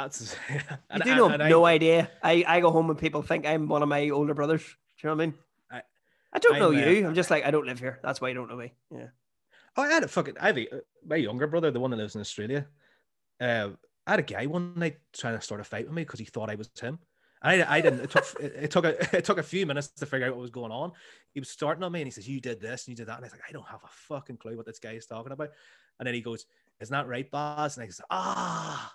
That's (laughs) you do know no I, idea. I, I go home and people think I'm one of my older brothers. Do you know what I mean? I, I don't know I'm, you. Uh, I'm just like I don't live here. That's why you don't know me. Yeah. Oh, I had a fucking. I have a, my younger brother, the one that lives in Australia. Uh, I had a guy one night trying to start a fight with me because he thought I was him. I, I didn't. It took it took a (laughs) it took a few minutes to figure out what was going on. He was starting on me and he says, "You did this and you did that," and I was like, "I don't have a fucking clue what this guy is talking about." And then he goes, "Isn't that right, Baz?" And I said, "Ah."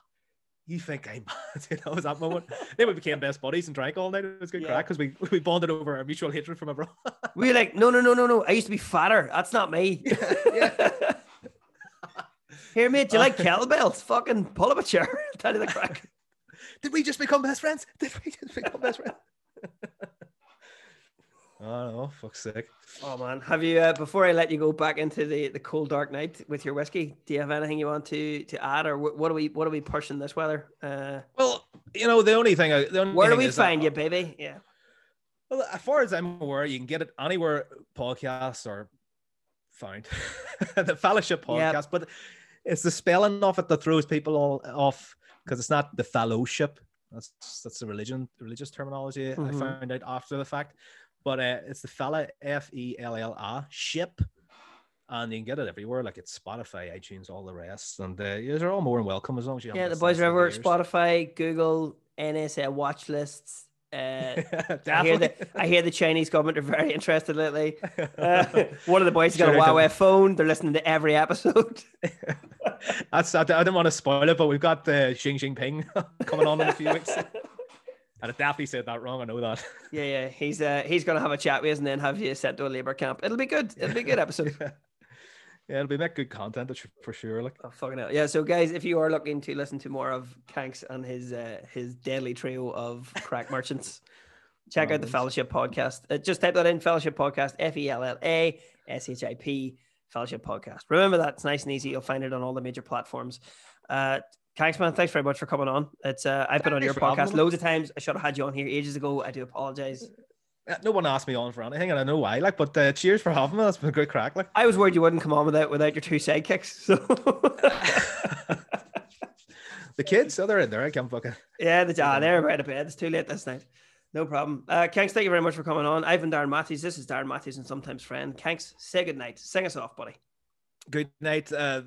You think I'm (laughs) you know, was that moment. then we became best buddies and drank all night. It was good yeah. crack because we, (laughs) we bonded over our mutual hatred from abroad. (laughs) we were like, no, no, no, no, no. I used to be fatter. That's not me. yeah. Here, mate, do you like kettlebells? Fucking pull up a chair. Tell you the crack. Did we just become best friends? Did we just become best friends? Oh no, fuck's sake. Oh man, have you? Uh, before I let you go back into the, the cold dark night with your whiskey, do you have anything you want to to add, or what, are we what are we pushing this weather? Uh, well, you know, the only thing. I, the only where do we find that, you, baby? Yeah. Well, as far as I'm aware, you can get it anywhere podcasts are found. (laughs) the Fellaship podcast, yep. but it's the spelling of it that throws people all off because it's not the fellowship. That's that's the religion religious terminology mm-hmm. I found out after the fact. But uh, it's the fella F E L L A ship, and you can get it everywhere. Like it's Spotify, iTunes, all the rest, and uh, you're all more than welcome as long as you. Yeah, the boys are everywhere. Spotify, Google, NSA watch lists. Uh, (laughs) I hear the I hear the Chinese government are very (laughs) interested lately. (laughs) Uh, one of the boys got a Huawei phone. They're listening to every episode. That's I, I didn't want to spoil it, but we've got the uh, Xi Jinping coming on in a few weeks. And I definitely said that wrong. I know that. (laughs) Yeah, yeah. He's uh he's gonna have a chat with us and then have you sent to a labor camp. It'll be good. It'll be a good (laughs) episode. yeah. yeah, it'll be make good content for sure. Like, oh, fucking hell. Yeah. So, guys, if you are looking to listen to more of Kanks and his uh, his deadly trio of crack (laughs) merchants, check out the Fellaship Podcast. Uh, just type that in Fellaship Podcast. F E L L A S H I P Fellaship Podcast. Remember that it's nice and easy. You'll find it on all the major platforms. Uh, Thanks, man. Thanks very much for coming on. It's uh, I've been on your podcast loads of times. I should have had you on here ages ago. I do apologize. No one asked me on for anything, and I know why. Like, but uh, cheers for having me. That's been a great crack. Like, I was worried you wouldn't come on without without your two sidekicks. So, (laughs) the kids, oh, they're in there. I can't fucking. Yeah, the ah, they're right to bed. It's too late this night. No problem. Uh, Kanks, thank you very much for coming on. Ivan Darren Matthews. This is Darren Matthews and sometimes friend. Kanks, say good night. Sing us off, buddy. Good night. Uh,